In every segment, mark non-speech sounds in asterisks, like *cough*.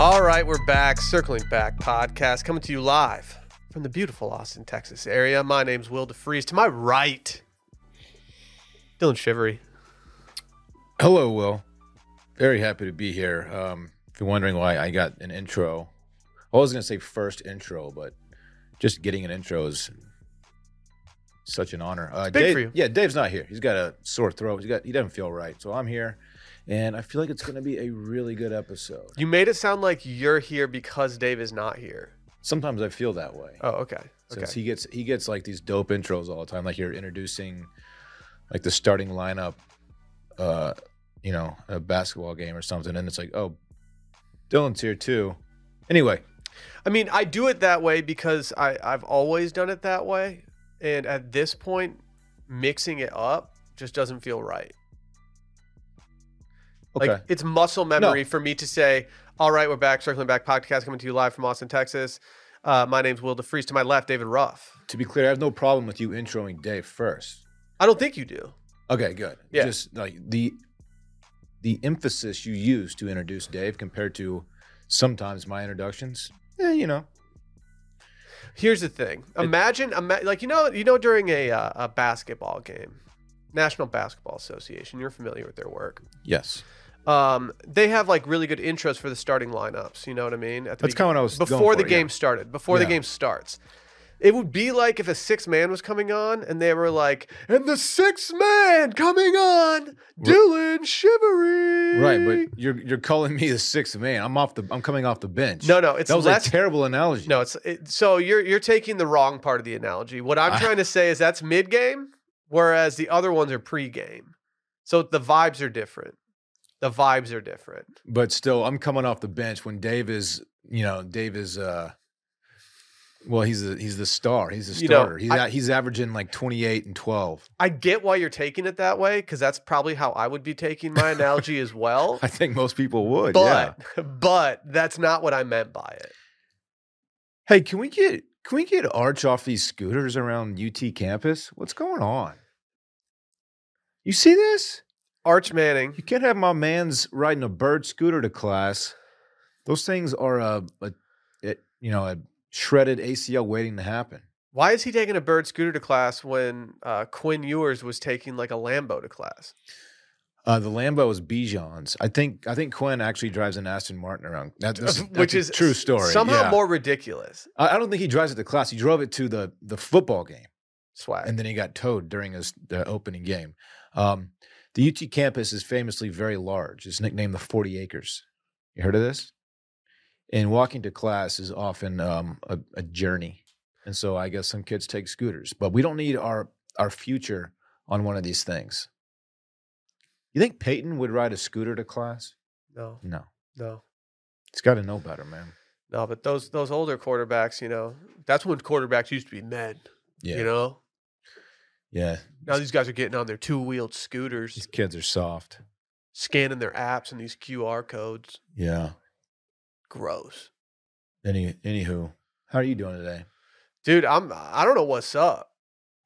All right, we're back. Circling Back podcast coming to you live from the beautiful Austin, Texas area. My name's Will DeFries. To my right, Dillon Shivery. Hello, Will. Very happy to be here. Um, if you're wondering why I got an intro, I was going to say first intro, but just getting an intro is such an honor. Uh, big Dave, for you. Yeah, Dave's not here. He's got a sore throat. He's got he doesn't feel right, so I'm here, and I feel like it's going to be a really good episode. You made it sound like you're here because Dave is not here. Sometimes I feel that way. Oh, okay. Okay. Since he gets he gets like these dope intros all the time, like you're introducing like the starting lineup, uh, you know, a basketball game or something, and it's like, oh, Dillon's here too. Anyway, I mean, I do it that way because I, I've always done it that way. And at this point, mixing it up just doesn't feel right. Okay, Like it's muscle memory for me to say, all right, we're back, circling back podcast coming to you live from Austin, Texas. Uh, my name's Will DeFries. To my left, David Ruff. to be clear, I have no problem with you introing Dave first. I don't think you do. Okay, good. Yeah. Just like the the emphasis you use to introduce Dave compared to sometimes my introductions, eh, you know, Here's the thing. Imagine, ima- like you know, you know, during a uh, a basketball game, National Basketball Association. You're familiar with their work. yes. Um, they have like really good intros for the starting lineups. You know what I mean? At the That's kind of what I was before the game yeah. started. Before the game starts. It would be like if a six man was coming on and they were like, and the sixth man coming on, Dillon Shivery. Right, but you're you're calling me the sixth man. I'm off the I'm coming off the bench. No, no, it's that was less- a terrible analogy. No, it's it, so you're you're taking the wrong part of the analogy. What I'm trying to say is that's mid game, whereas the other ones are pre game. So the vibes are different. The vibes are different. but still, I'm coming off the bench when Dave is, you know, Dave is, uh, well, he's the he's the star. He's the You know, starter. he's I- he's averaging like 28 and 12. I get why you're taking it that way because that's probably how I would be taking my analogy as well. *laughs* I think most people would. yeah. But *laughs* but that's not what I meant by it. Hey, can we get can we get Arch off these scooters around UT campus? What's going on? You see this? Arch Manning. You can't have my man's riding a bird scooter to class. Those things are a, a, you know a shredded ACL waiting to happen. Why is he taking a bird scooter to class when uh, Quinn Ewers was taking like a Lambo to class? Uh, the Lambo is Bijan's. I think I think Quinn actually drives an Aston Martin around. That, that's, *laughs* that's Which a is true story. Somehow yeah. more ridiculous. I, I don't think he drives it to class. He drove it to the the football game. Swag. and then he got towed during his the opening game. Um, the UT campus is famously very large. It's nicknamed the Forty Acres. You heard of this? And walking to class is often um, a, a journey, and so I guess some kids take scooters. But we don't need our our future on one of these things. You think Peyton would ride a scooter to class? no, No, no, he's got to know better, man. no. But those those older quarterbacks, you know, that's when quarterbacks used to be men. Yeah, You know, yeah. now these guys are getting on their two wheeled scooters, These kids are soft. scanning their apps and these QR codes. Yeah. Gross, Any anywho, how are you doing today? dude. I'm I don't know what's up.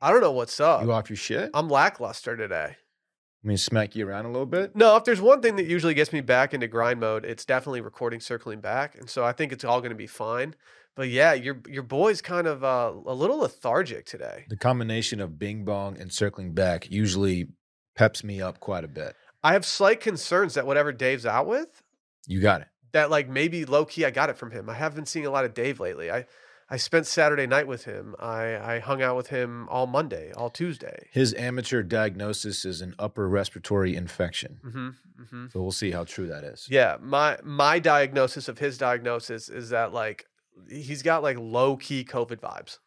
I don't know what's up. You off your shit? I'm lackluster today. I mean, smack you around a little bit. No, if there's one thing that usually gets me back into grind mode, it's definitely recording circling back, and so I think it's all going to be fine. But yeah, your your boy's kind of uh, a little lethargic today. The combination of Bing Bong and circling back usually peps me up quite a bit. I have slight concerns that whatever Dave's out with, You got it. that like maybe low key I got it from him. I haven't been seeing a lot of Dave lately. I I spent Saturday night with him. I I hung out with him all Monday, all Tuesday. His amateur diagnosis is an upper respiratory infection. Mm-hmm, mm-hmm. So we'll see how true that is. Yeah, my my diagnosis of his diagnosis is that like he's got like low key COVID vibes.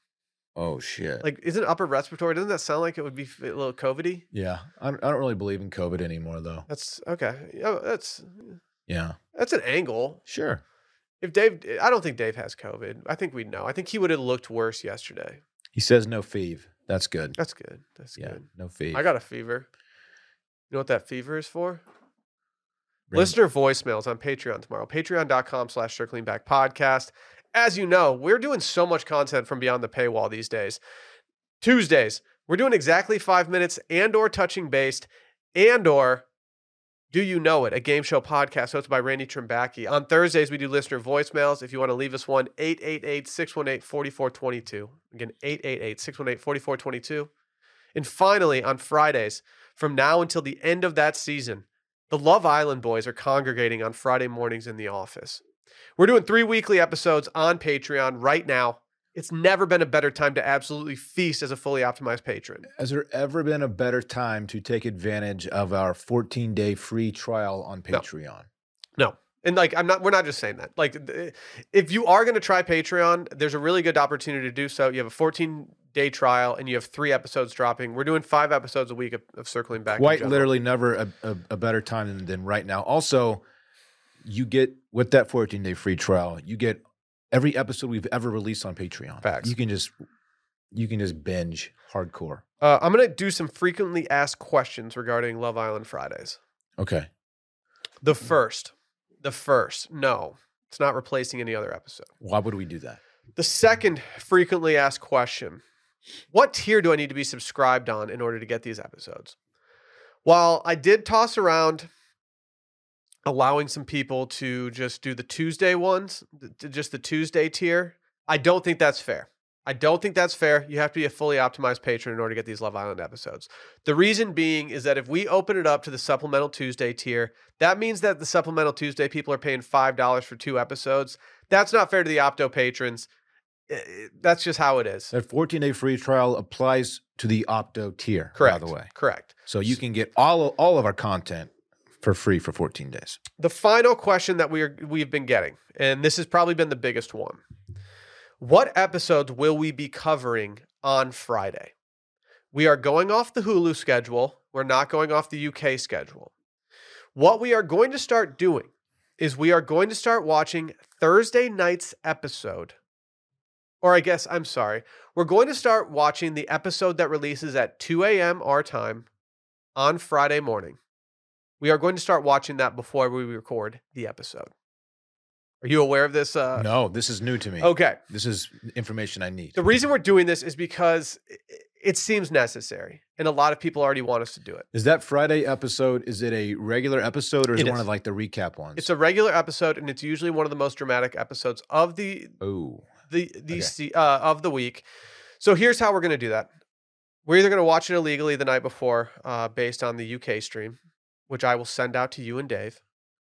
Oh shit. Like, isn't upper respiratory? Doesn't that sound like it would be a little COVIDy? yeah, I don't, I don't really believe in COVID anymore, though. That's okay. Yeah, that's Yeah, that's an angle. sure. If Dave, I don't think Dave has COVID. I think we'd know. I think he would have looked worse yesterday. He says no fever. That's good. That's good. That's Yeah, good. no fever. I got a fever. You know what that fever is for? Listener voicemails on Patreon tomorrow. Patreon.com slash circling back podcast. As you know, we're doing so much content from beyond the paywall these days. Tuesdays, we're doing exactly five minutes and or touching based and or Do You Know It, a game show podcast hosted by Randy Trimbacki. On Thursdays, we do listener voicemails. If you want to leave us one, 888 618 4422. Again, 888 618 4422. And finally, on Fridays, from now until the end of that season, the Love Island boys are congregating on Friday mornings in the office. We're doing three weekly episodes on Patreon right now. It's never been a better time to absolutely feast as a fully optimized patron. Has there ever been a better time to take advantage of our 14 day free trial on Patreon? No. And like I'm not we're not just saying that. Like if you are going to try Patreon, there's a really good opportunity to do so. You have a 14 day trial and you have 3 episodes dropping. We're doing 5 episodes a week of, of circling back Quite literally, never a, a, a better time than, than right now. Also, you get with that 14 day free trial, you get every episode we've ever released on Patreon. Facts. You can just you can just binge hardcore. Uh, I'm going to do some frequently asked questions regarding Love Island Fridays. Okay. The first. The first. No. It's not replacing any other episode. Why would we do that? The second frequently asked question What tier do I need to be subscribed on in order to get these episodes? While I did toss around allowing some people to just do the Tuesday ones, th- just the Tuesday tier, I don't think that's fair. I don't think that's fair. You have to be a fully optimized patron in order to get these Love Island episodes. The reason being is that if we open it up to the supplemental Tuesday tier, that means that the supplemental Tuesday people are paying $5 for two episodes. That's not fair to the Opto patrons. That's just how it is. That 14 day free trial applies to the Opto tier, Correct. by the way. Correct. So you can get all of, all of our content for free for 14 days. The final question that we're we've been getting, and this has probably been the biggest one. What episodes will we be covering on Friday? We are going off the Hulu schedule. We're not going off the UK schedule. What we are going to start doing is we are going to start watching Thursday night's episode. Or I guess I'm sorry. We're going to start watching the episode that releases at 2 a.m. our time on Friday morning. We are going to start watching that before we record the episode. Are you aware of this? Uh, no, this is new to me. Okay. This is information I need. The reason we're doing this is because it seems necessary, and a lot of people already want us to do it. Is that Friday episode? Is it a regular episode or is It it, one of like the recap ones? It's a regular episode, and it's usually one of the most dramatic episodes of the oh, the the Okay. uh, of the week. So here's how we're going to do that. We're either going to watch it illegally the night before, uh, based on the UK stream, which I will send out to you and Dave,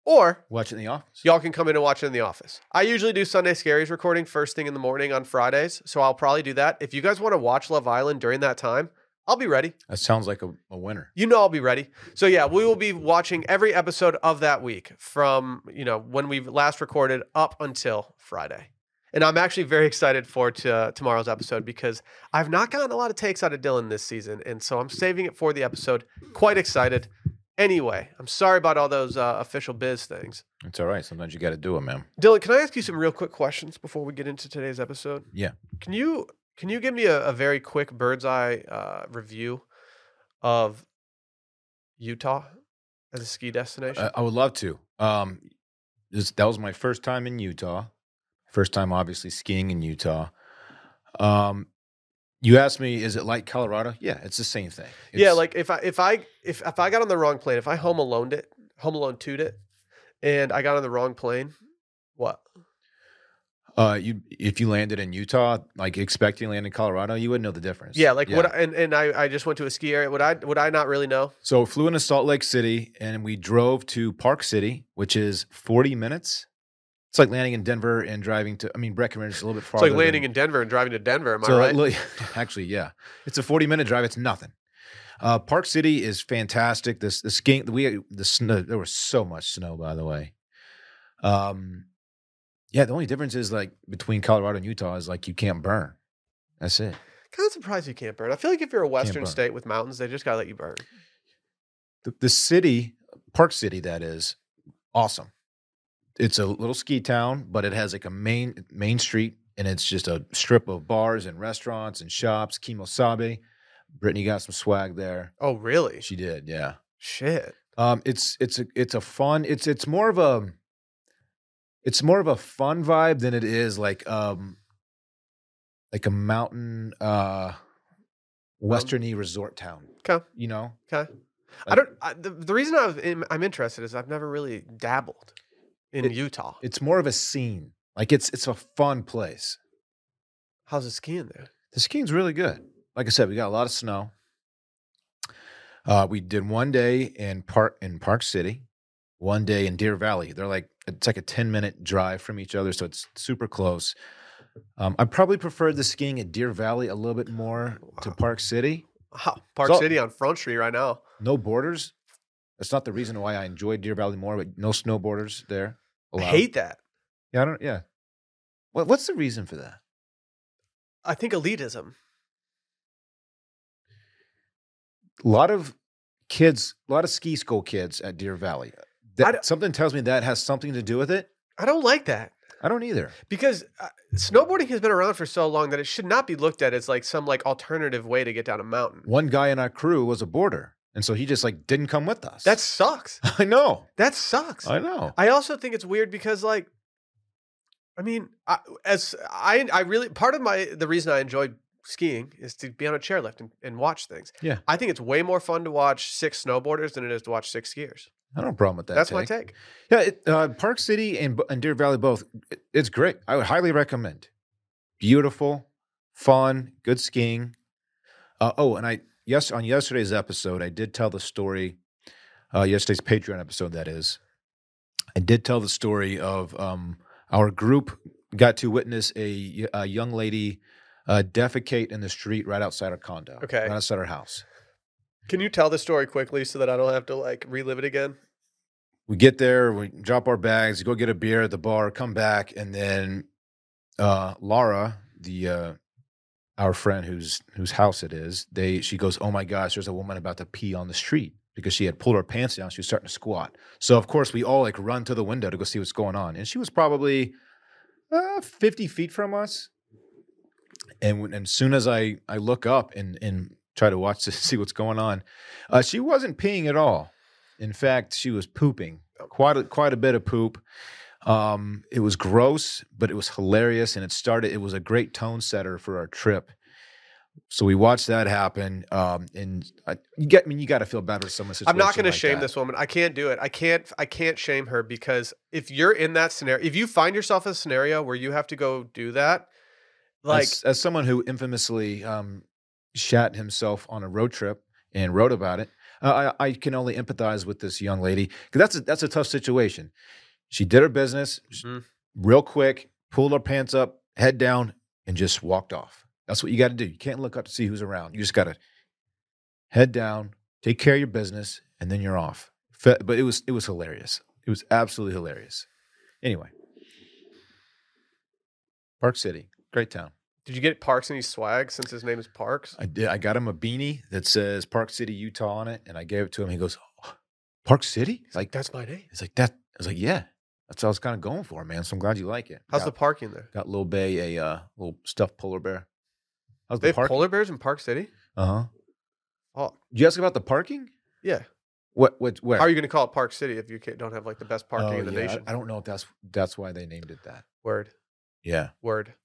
or watch it in the office. Y'all can come in and watch it in the office. I usually do Sunday Scaries recording first thing in the morning on Fridays, so I'll probably do that. If you guys want to watch Love Island during that time, I'll be ready. That sounds like a, a winner. You know I'll be ready. So yeah, we will be watching every episode of that week from, you know, when we last recorded up until Friday. And I'm actually very excited for to, uh, tomorrow's episode because I've not gotten a lot of takes out of Dillon this season, and so I'm saving it for the episode. Quite excited. Anyway, I'm sorry about all those uh, official biz things. It's all right. Sometimes you got to do it, man. Dillon, can I ask you some real quick questions before we get into today's episode? Yeah. Can you can you give me a, a very quick bird's eye uh, review of Utah as a ski destination? I, I would love to. Um, this, that was my first time in Utah. First time, obviously, skiing in Utah. Um, you asked me, is it like Colorado? Yeah, it's the same thing. yeah, like if I if I if if I got on the wrong plane, if I home alone it, home alone toed it, and I got on the wrong plane, what? uh, you if you landed in Utah, like expecting to land in Colorado, you wouldn't know the difference. Yeah, like what? I- And and I I just went to a ski area. Would I would I not really know? So flew into Salt Lake City and we drove to Park City, which is 40 minutes. It's like landing in Denver and driving to, I mean, Breckenridge is a little bit farther. It's like landing than, in Denver and driving to Denver. Am I right? look- *laughs* actually, yeah. It's a 40 minute drive. It's nothing. Uh, Park City is fantastic. This the skiing, we the snow. There was so much snow, by the way. Um, yeah. The only difference is like between Colorado and Utah is like you can't burn. That's it. kind of surprised you can't burn. I feel like if you're a Western state with mountains, they just gotta let you burn. the, the city, Park City, that is awesome. It's a little ski town, but it has like a main main street, and it's just a strip of bars and restaurants and shops. Kimosabe, Brittany got some swag there. Oh, really? She did, yeah. Shit. Um, it's it's a it's a fun. It's it's more of a it's more of a fun vibe than it is like um like a mountain uh westerny resort town. Okay. You know, Okay. I don't. I, the, the reason I'm I'm interested is I've never really dabbled in It- Utah. It's more of a scene. Like it's it's a fun place. How's the skiing there? The skiing's really good. Like I said, we got a lot of snow. Uh, we did one day in Park in Park City, one day in Deer Valley. They're like it's like a ten minute drive from each other, so it's super close. Um, I probably preferred the skiing at Deer Valley a little bit more to Park City. Wow, Park So- City on Front Street right now. No borders. That's not the reason why I enjoyed Deer Valley more, but no snowboarders there. I hate that. Yeah, I don't. Yeah. What What's the reason for that? I think elitism. a lot of kids, a lot of ski school kids at Deer Valley. That, something tells me that has something to do with it. I don't like that I don't either. because uh, snowboarding has been around for so long that it should not be looked at as like some like alternative way to get down a mountain. One guy in our crew was a boarder, and so he just like didn't come with us. That sucks. *laughs* I know. That sucks. I know. I also think it's weird because like I mean, I, as I I really part of my the reason I enjoy skiing is to be on a chairlift and, and watch things. Yeah. I think it's way more fun to watch six snowboarders than it is to watch six skiers. I don't have a problem with that. That's my take. take. Yeah, it, uh, Park City and, and Deer Valley both. it- it's great. I would highly recommend. Beautiful, fun, good skiing. Uh, oh, and I yes on yesterday's episode, I did tell the story. Uh, yesterday's Patreon episode, that is. I did tell the story of um, our group got to witness a young lady uh, defecate in the street right outside our condo. Okay. right outside our house. Can you tell the story quickly so that I don't have to like relive it again? we get there, we drop our bags, go get a beer at the bar, come back, and then uh, Laura, the uh, our friend whose whose house it is, they she goes, "Oh my gosh, there's a woman about to pee on the street." Because she had pulled her pants down, she was starting to squat. So of course we all like run to the window to go see what's going on, and she was probably uh, fifty feet from us. And and as soon as I I look up and and try to watch *laughs* to see what's going on, uh, she wasn't peeing at all. In fact, she was pooping quite a, quite a bit of poop. Um, it was gross, but it was hilarious, and it started. It was a great tone setter for our trip. So we watched that happen, um, and I, you get. I mean, you got to feel bad for someone. I'm not going to shame that. this woman. I can't do it. I can't. I can't shame her because if you're in that scenario, if you find yourself in a scenario where you have to go do that, like as, as someone who infamously um, shat himself on a road trip and wrote about it, uh, I, I can only empathize with this young lady because that's a, that's a tough situation. She did her business Mhm. real quick, pulled her pants up, head down, and just walked off. That's what you got to do. You can't look up to see who's around. You just got to head down, take care of your business, and then you're off. But it was it was hilarious. It was absolutely hilarious. Anyway, Park City, great town. did you get Parks any swag since his name is Parks? I did. I got him a beanie that says Park City, Utah on it, and I gave it to him. He goes, "Oh, "Park City?" He's like, That's my name. "He's like that." I was like, "Yeah, that's what I was kind of going for, man." So I'm glad you like it. How's got, the parking there? got Little Bay a uh, little stuffed polar bear? How's They the polar bears in Park City. Uh huh. Oh, Did you ask about the parking? yeah. What? What? Where? How are you going to call it Park City if you don't have like the best parking Oh, in the yeah, I- nation? I, don't know if that's that's why they named it that. Word, Yeah. word.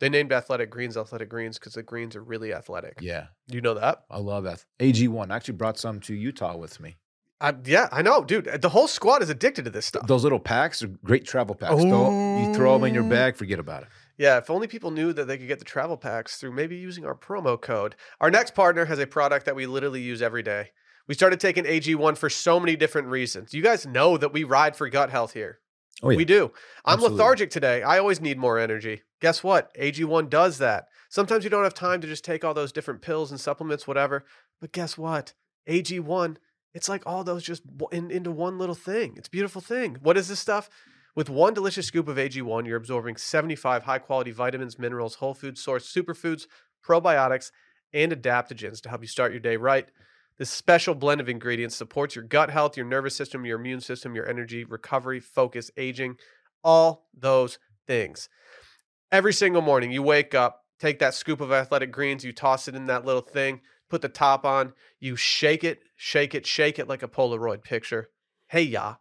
They named Athletic Greens Athletic Greens because the greens are really athletic. Yeah. You know that? I love that. AG1. I actually brought some to Utah with me. I, yeah, I know, dude. The whole squad is addicted to this stuff. Those little packs are great travel packs. You throw them in your bag, forget about it. Yeah, if only people knew that they could get the travel packs through maybe using our promo code. Our next partner has a product that we literally use every day. We started taking AG1 for so many different reasons. You guys know that we ride for gut health here. Oh, yeah. We do. I'm Absolutely. lethargic today. I always need more energy. Guess what? AG1 does that. Sometimes you don't have time to just take all those different pills and supplements, whatever. But guess what? AG1, it's like all those just in, into one little thing. It's beautiful thing. What is this stuff? With one delicious scoop of AG1, you're absorbing 75 high quality vitamins, minerals, whole food source superfoods, probiotics, and adaptogens to help you start your day right. This special blend of ingredients supports your gut health, your nervous system, your immune system, your energy, recovery, focus, aging, all those things. Every single morning, you wake up, take that scoop of athletic greens, you toss it in that little thing, put the top on, you shake it, shake it, shake it like a Polaroid picture. Hey, ya.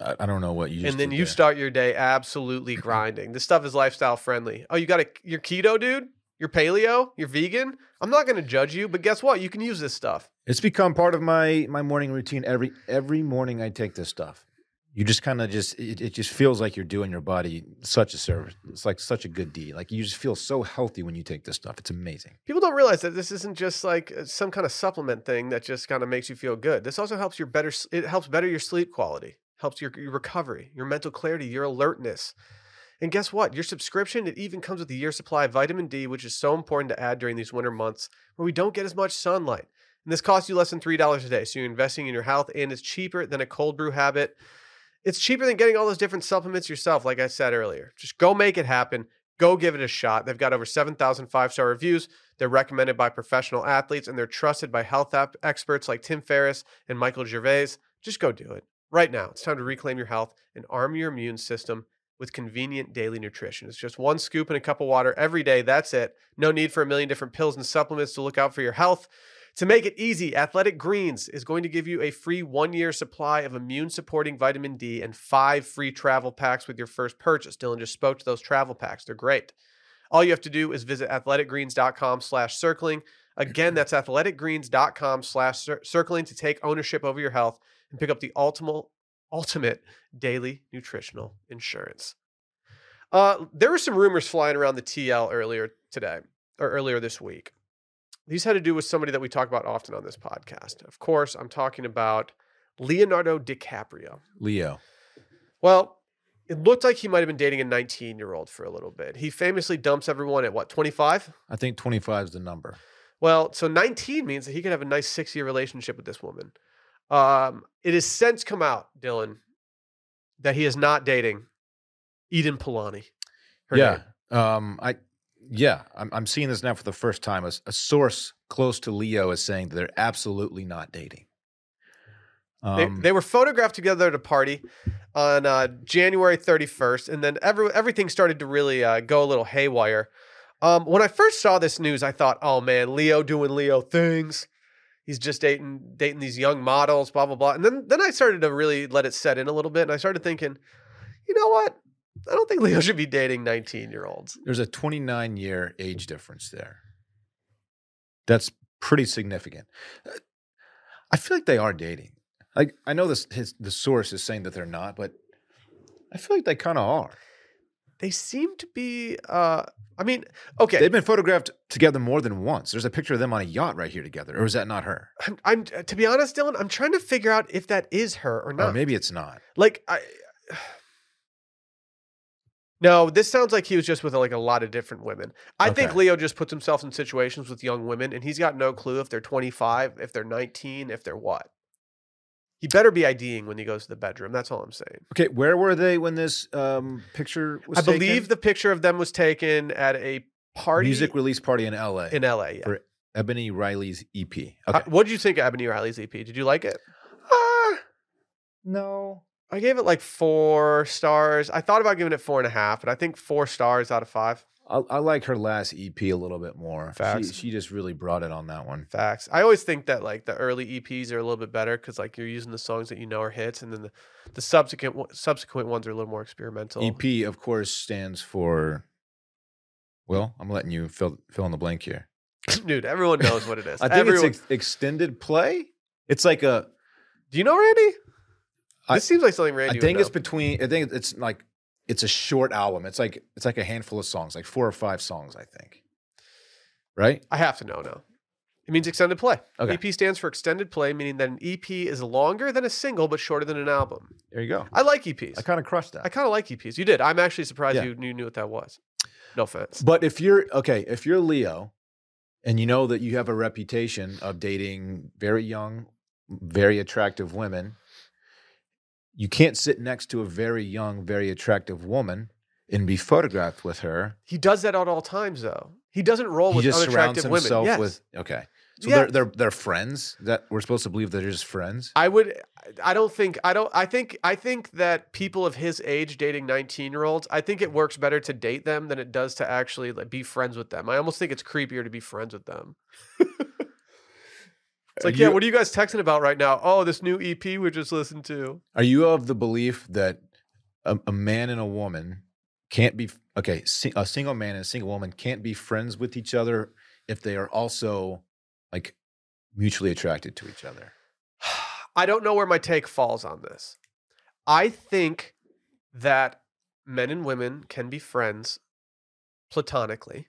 I, I don't know what you just and then you there. start your day absolutely *clears throat* grinding. This stuff is lifestyle friendly. Oh, you got a your keto, dude? you're paleo, you're vegan. I'm not going to judge you, but guess what? You can use this stuff. It's become part of my my morning routine. Every every morning I take this stuff. You just kind of just it, it just feels like you're doing your body such a service. It's like such a good deed. Like you just feel so healthy when you take this stuff. It's amazing. People don't realize that this isn't just like uh, some kind of supplement thing that just kind of makes you feel good. This also helps your better. It helps better your sleep quality, helps your, your recovery, your mental clarity, your alertness. And guess what? Your subscription it even comes with a year supply of vitamin D, which is so important to add during these winter months where we don't get as much sunlight. And this costs you less than three dollars a day, so you're investing in your health, and it's cheaper than a cold brew habit. It's cheaper than getting all those different supplements yourself, like I said earlier. Just go make it happen. Go give it a shot. They've got over 7,000 five star reviews. They're recommended by professional athletes and they're trusted by health app experts like Tim Ferriss and Michael Gervais. Just go do it. Right now, it's time to reclaim your health and arm your immune system with convenient daily nutrition. It's just one scoop in a cup of water every day. That's it. No need for a million different pills and supplements to look out for your health. To make it easy, Athletic Greens is going to give you a free one year supply of immune supporting vitamin D and five free travel packs with your first purchase. Dillon just spoke to those travel packs. They're great. All you have to do is visit athleticgreens.com slash circling. Again, *clears throat* that's athleticgreens.com slash circling to take ownership over your health and pick up the ultimate, ultimate daily nutritional insurance. Uh, there were some rumors flying around the TL earlier today or earlier this week. These had to do with somebody that we talk about often on this podcast. Of course, I'm talking about Leonardo DiCaprio. Leo. Well, it looked like he might have been dating a 19 year old for a little bit. He famously dumps everyone at what, 25? I think 25 is the number. Well, so 19 means that he could have a nice six year relationship with this woman. Um, it has since come out, Dillon, that he is not dating Eden Polani. yeah. Um I yeah, I'm I'm seeing this now for the first time. A source close to Leo is saying that they're absolutely not dating. They, Um, they were photographed together at a party on uh, January 31st, and then every, everything started to really uh, go a little haywire. Um, when I first saw this news, I thought, "Oh man, Leo doing Leo things. He's just dating dating these young models, blah blah blah." And then then I started to really let it set in a little bit, and I started thinking, you know what? I don't think Leo should be dating 19 year olds. there's a 29 year age difference there. That's pretty significant. I feel like they are dating. Like I know this his the source is saying that they're not, but I feel like they kind of are. They seem to be. Uh, I mean, okay. They've been photographed together more than once. There's a picture of them on a yacht right here together. Or is that not her? I'm, I'm to be honest, Dillon. I'm trying to figure out if that is her or Or not. maybe it's not. Like I No, this sounds like he was just with like a lot of different women. I think Leo just puts himself in situations with young women and he's got no clue if they're 25, if they're 19, if they're what. He better be IDing when he goes to the bedroom. That's all I'm saying. Okay, where were they when this um, picture was taken? I taken? believe the picture of them was taken at a party music release party in LA. in LA. Yeah. for Ebony Riley's EP. Okay. what did you think of Ebony Riley's EP? Did you like it? Ah, no. I gave it like four stars. I thought about giving it four and a half, but I think four stars out of five. I, I like her last EP a little bit more. Facts. She, she just really brought it on that one. Facts. I always think that like the early EPs are a little bit better because like you're using the songs that you know are hits, and then the, the subsequent subsequent ones are a little more experimental. EP, of course, stands for. Well, I'm letting you fill fill in the blank here. *laughs* Dude, everyone knows what it is. *laughs* I think everyone, it's ex- extended play. It's like a. Do you know Randy? I- this seems like something Randy. I think it's between. I think it's like it's a short album. It's like it's like a handful of songs, like four or five songs. I think. Right. I have to know now. It means extended play. Okay. EP stands for extended play, meaning that an EP is longer than a single but shorter than an album. There you go. I like EPs. I kind of crushed that. I kind of like EPs. You did. I'm actually surprised Yeah. you, you knew what that was. No offense. But if you're okay, if you're Leo and you know that you have a reputation of dating very young, very attractive women, you can't sit next to a very young, very attractive woman and be photographed with her. He does that at all times, though. He doesn't roll He with just surrounds unattractive women. himself Yes. with okay. So Yeah. they're they're they're friends that we're supposed to believe they're just friends. I would. I don't think. I don't. I think. I think that people of his age dating nineteen-year-olds. I think it works better to date them than it does to actually like, be friends with them. I almost think it's creepier to be friends with them. *laughs* It's like, yeah, what are you guys texting about right now? Oh, this new EP we just listened to. Are you of the belief that a, a man and a woman can't be okay. A single man and a single woman can't be friends with each other if they are also like mutually attracted to each other. *sighs* I don't know where my take falls on this. I think that men and women can be friends platonically.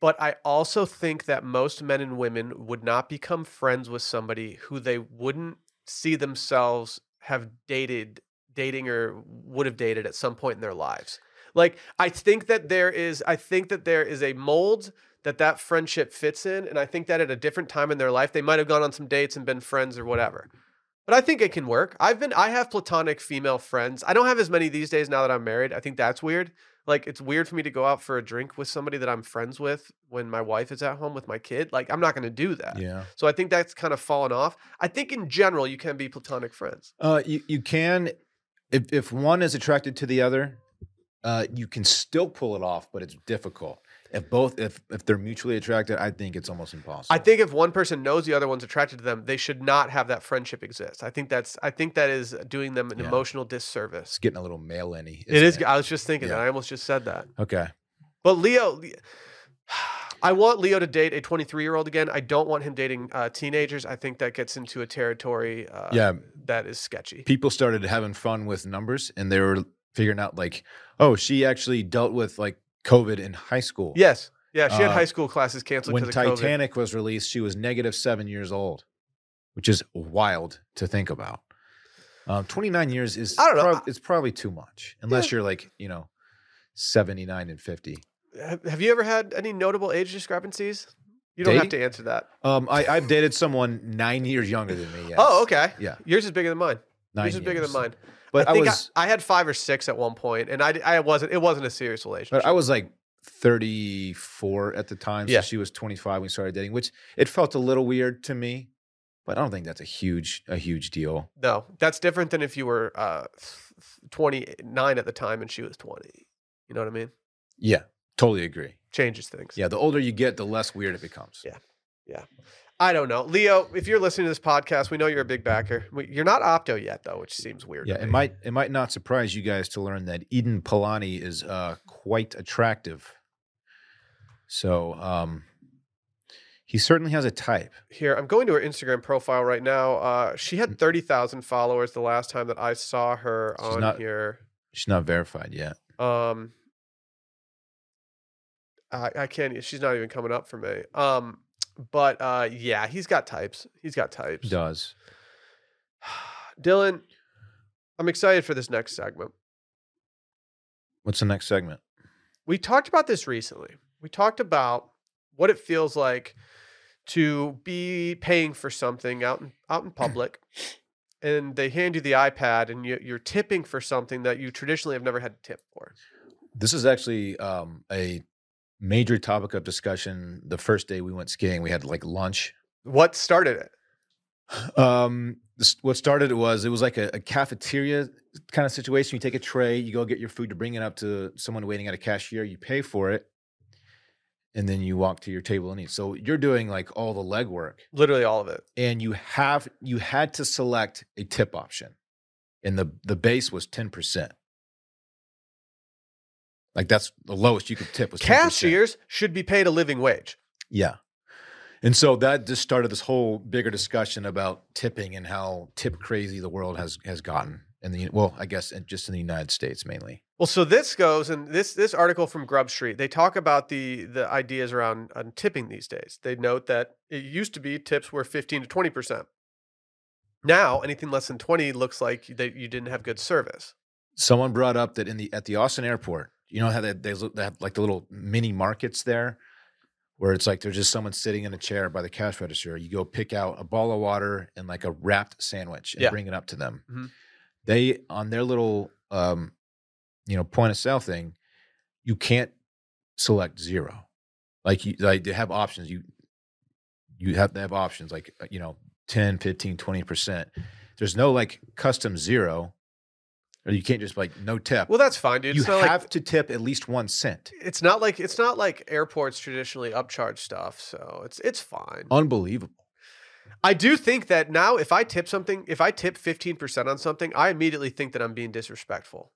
But I also think that most men and women would not become friends with somebody who they wouldn't see themselves have dated, dating, or would have dated at some point in their lives. Like, I think that there is, I think that there is a mold that that friendship fits in. And I think that at a different time in their life, they might have gone on some dates and been friends or whatever. But I think it can work. I've been, I have platonic female friends. I don't have as many these days now that I'm married. I think that's weird. Like, it's weird for me to go out for a drink with somebody that I'm friends with when my wife is at home with my kid. Like, I'm not going to do that. Yeah. So I think that's kind of fallen off. I think in general, you can be platonic friends. Uh, you you can if if one is attracted to the other, uh, you can still pull it off, but it's difficult. If both if if they're mutually attracted, I think it's almost impossible. I think if one person knows the other one's attracted to them, they should not have that friendship exist. I think that's I think that is doing them an Yeah. emotional disservice. it's getting a little male any. It is. I was just thinking Yeah. that. I almost just said that. Okay. But Leo, I want Leo to date a 23 year old again. I don't want him dating uh, teenagers. I think that gets into a territory uh, Yeah. that is sketchy. People started having fun with numbers, and they were figuring out like, oh, she actually dealt with like COVID in high school. Yes. Yeah. She had Uh, high school classes canceled when of COVID. Titanic was released, she was negative seven years old, which is wild to think about. Um, 29 years is I don't know. prob- it's probably too much, unless you're like, you know, 79 and 50. Have, have you ever had any notable age discrepancies? You don't have to answer that. Um, I, I've dated someone nine years younger than me. Yes. Oh, okay. Yeah. Yours is bigger than mine. Nine Yours is bigger than mine. But I I, think was, I, I had five or six at one point, and I I wasn't. It wasn't a serious relationship. but I was like 34 at the time. So Yeah. she was 25 when we started dating, which it felt a little weird to me, but I don't think that's a huge, a huge deal. no, that's different than if you were uh, twenty nine at the time and she was twenty. You know what I mean? Yeah. Totally agree. Changes things. Yeah. The older you get, the less weird it becomes. Yeah, yeah. I don't know, Leo. If you're listening to this podcast, we know you're a big backer. We, you're not opto yet, though, which seems weird. Yeah, it might it might not surprise you guys to learn that Eden Polani is uh, quite attractive. So um, he certainly has a type. Here, I'm going to her Instagram profile right now. Uh, she had thirty thousand followers the last time that I saw her She's on not- here. She's not verified yet. Um, I, I can't. She's not even coming up for me. Um, but uh, yeah, he's got types. He's got types. He does. *sighs* Dillon, I'm excited for this next segment. What's the next segment? We talked about this recently. We talked about what it feels like to be paying for something out in out in *clears throat* public, and they hand you the iPad, and you, you're tipping for something that you traditionally have never had to tip for. This is actually um, a major topic of discussion. The first day we went skiing, we had like lunch. What started it? Um, this, what started it was it was like a, a cafeteria kind of situation. You take a tray, you go get your food, you bring it up to someone waiting at a cashier, you pay for it, and then you walk to your table and eat. So you're doing like all the legwork, Literally all of it. and you have you had to select a tip option, and the the base was ten percent. Like that's the lowest you could tip was 10%. Cashiers should be paid a living wage. Yeah. And so that just started this whole bigger discussion about tipping and how tip crazy the world has has gotten in the well, I guess just in the United States mainly. Well, so this goes, and this this article from Grub Street, they talk about the the ideas around on tipping these days. They note that it used to be tips were fifteen to twenty percent. Now, anything less than twenty looks like that you didn't have good service. Someone brought up that in the at the Austin airport, you know how they they, they have like the little mini markets there, where it's like there's just someone sitting in a chair by the cash register. You go pick out a ball of water and like a wrapped sandwich and Yeah. bring it up to them. Mhm. They on their little um, you know point of sale thing, you can't select zero. Like you like they have options. You you have to have options like uh, you know 10, 15, 20%. There's no like custom zero. You can't just like no tip. Well, that's fine, dude. you have like to tip at least one cent. it's not like it's not like airports traditionally upcharge stuff, so it's it's fine. Unbelievable. I do think that now if I tip something, if I tip 15% on something, I immediately think that I'm being disrespectful.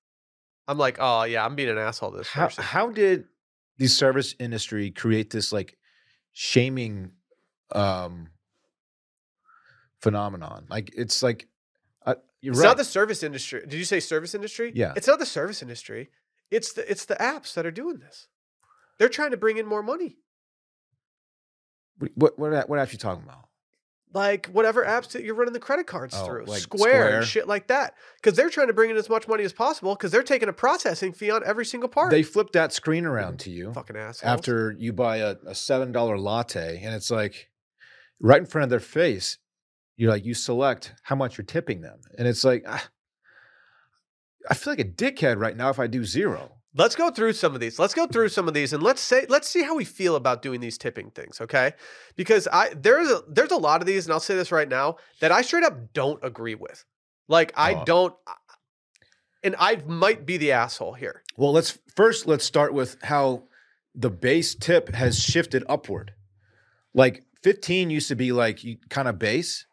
I'm like, oh yeah, I'm being an asshole to this How person. how did the service industry create this like shaming um phenomenon? Like it's like you're It's right. not the service industry. Did you say service industry? Yeah. It's not the service industry. It's the it's the apps that are doing this. They're trying to bring in more money. What what what, what apps you talking about? Like whatever apps that you're running the credit cards Oh, through, like Square, Square. and shit like that. Because they're trying to bring in as much money as possible because they're taking a processing fee on every single part. They flip that screen around to you fucking assholes. after you buy a, a seven dollar latte, and it's like right in front of their face. You're like you select how much you're tipping them, and it's like ah, I feel like a dickhead right now if I do zero. Let's go through some of these. Let's go through some of these and let's say let's see how we feel about doing these tipping things, okay? Because I there's a there's a lot of these and I'll say this right now that I straight up don't agree with. Like I Oh. don't and I might be the asshole here. Well, let's first let's start with how the base tip has shifted upward. Like 15 used to be like kind of base.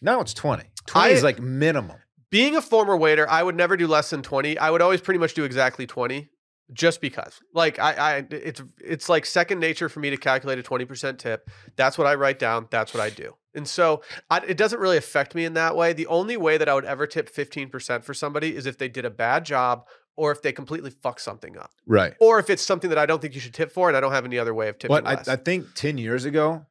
Now it's 20. 20 is like minimum. Being a former waiter, I would never do less than 20. I would always pretty much do exactly 20 just because. Like I I it's it's like second nature for me to calculate a 20% tip. That's what I write down, that's what I do. And so I, it doesn't really affect me in that way. The only way that I would ever tip 15% for somebody is if they did a bad job or if they completely fuck something up. Right. Or if it's something that I don't think you should tip for and I don't have any other way of tipping But I. I think 10 years ago,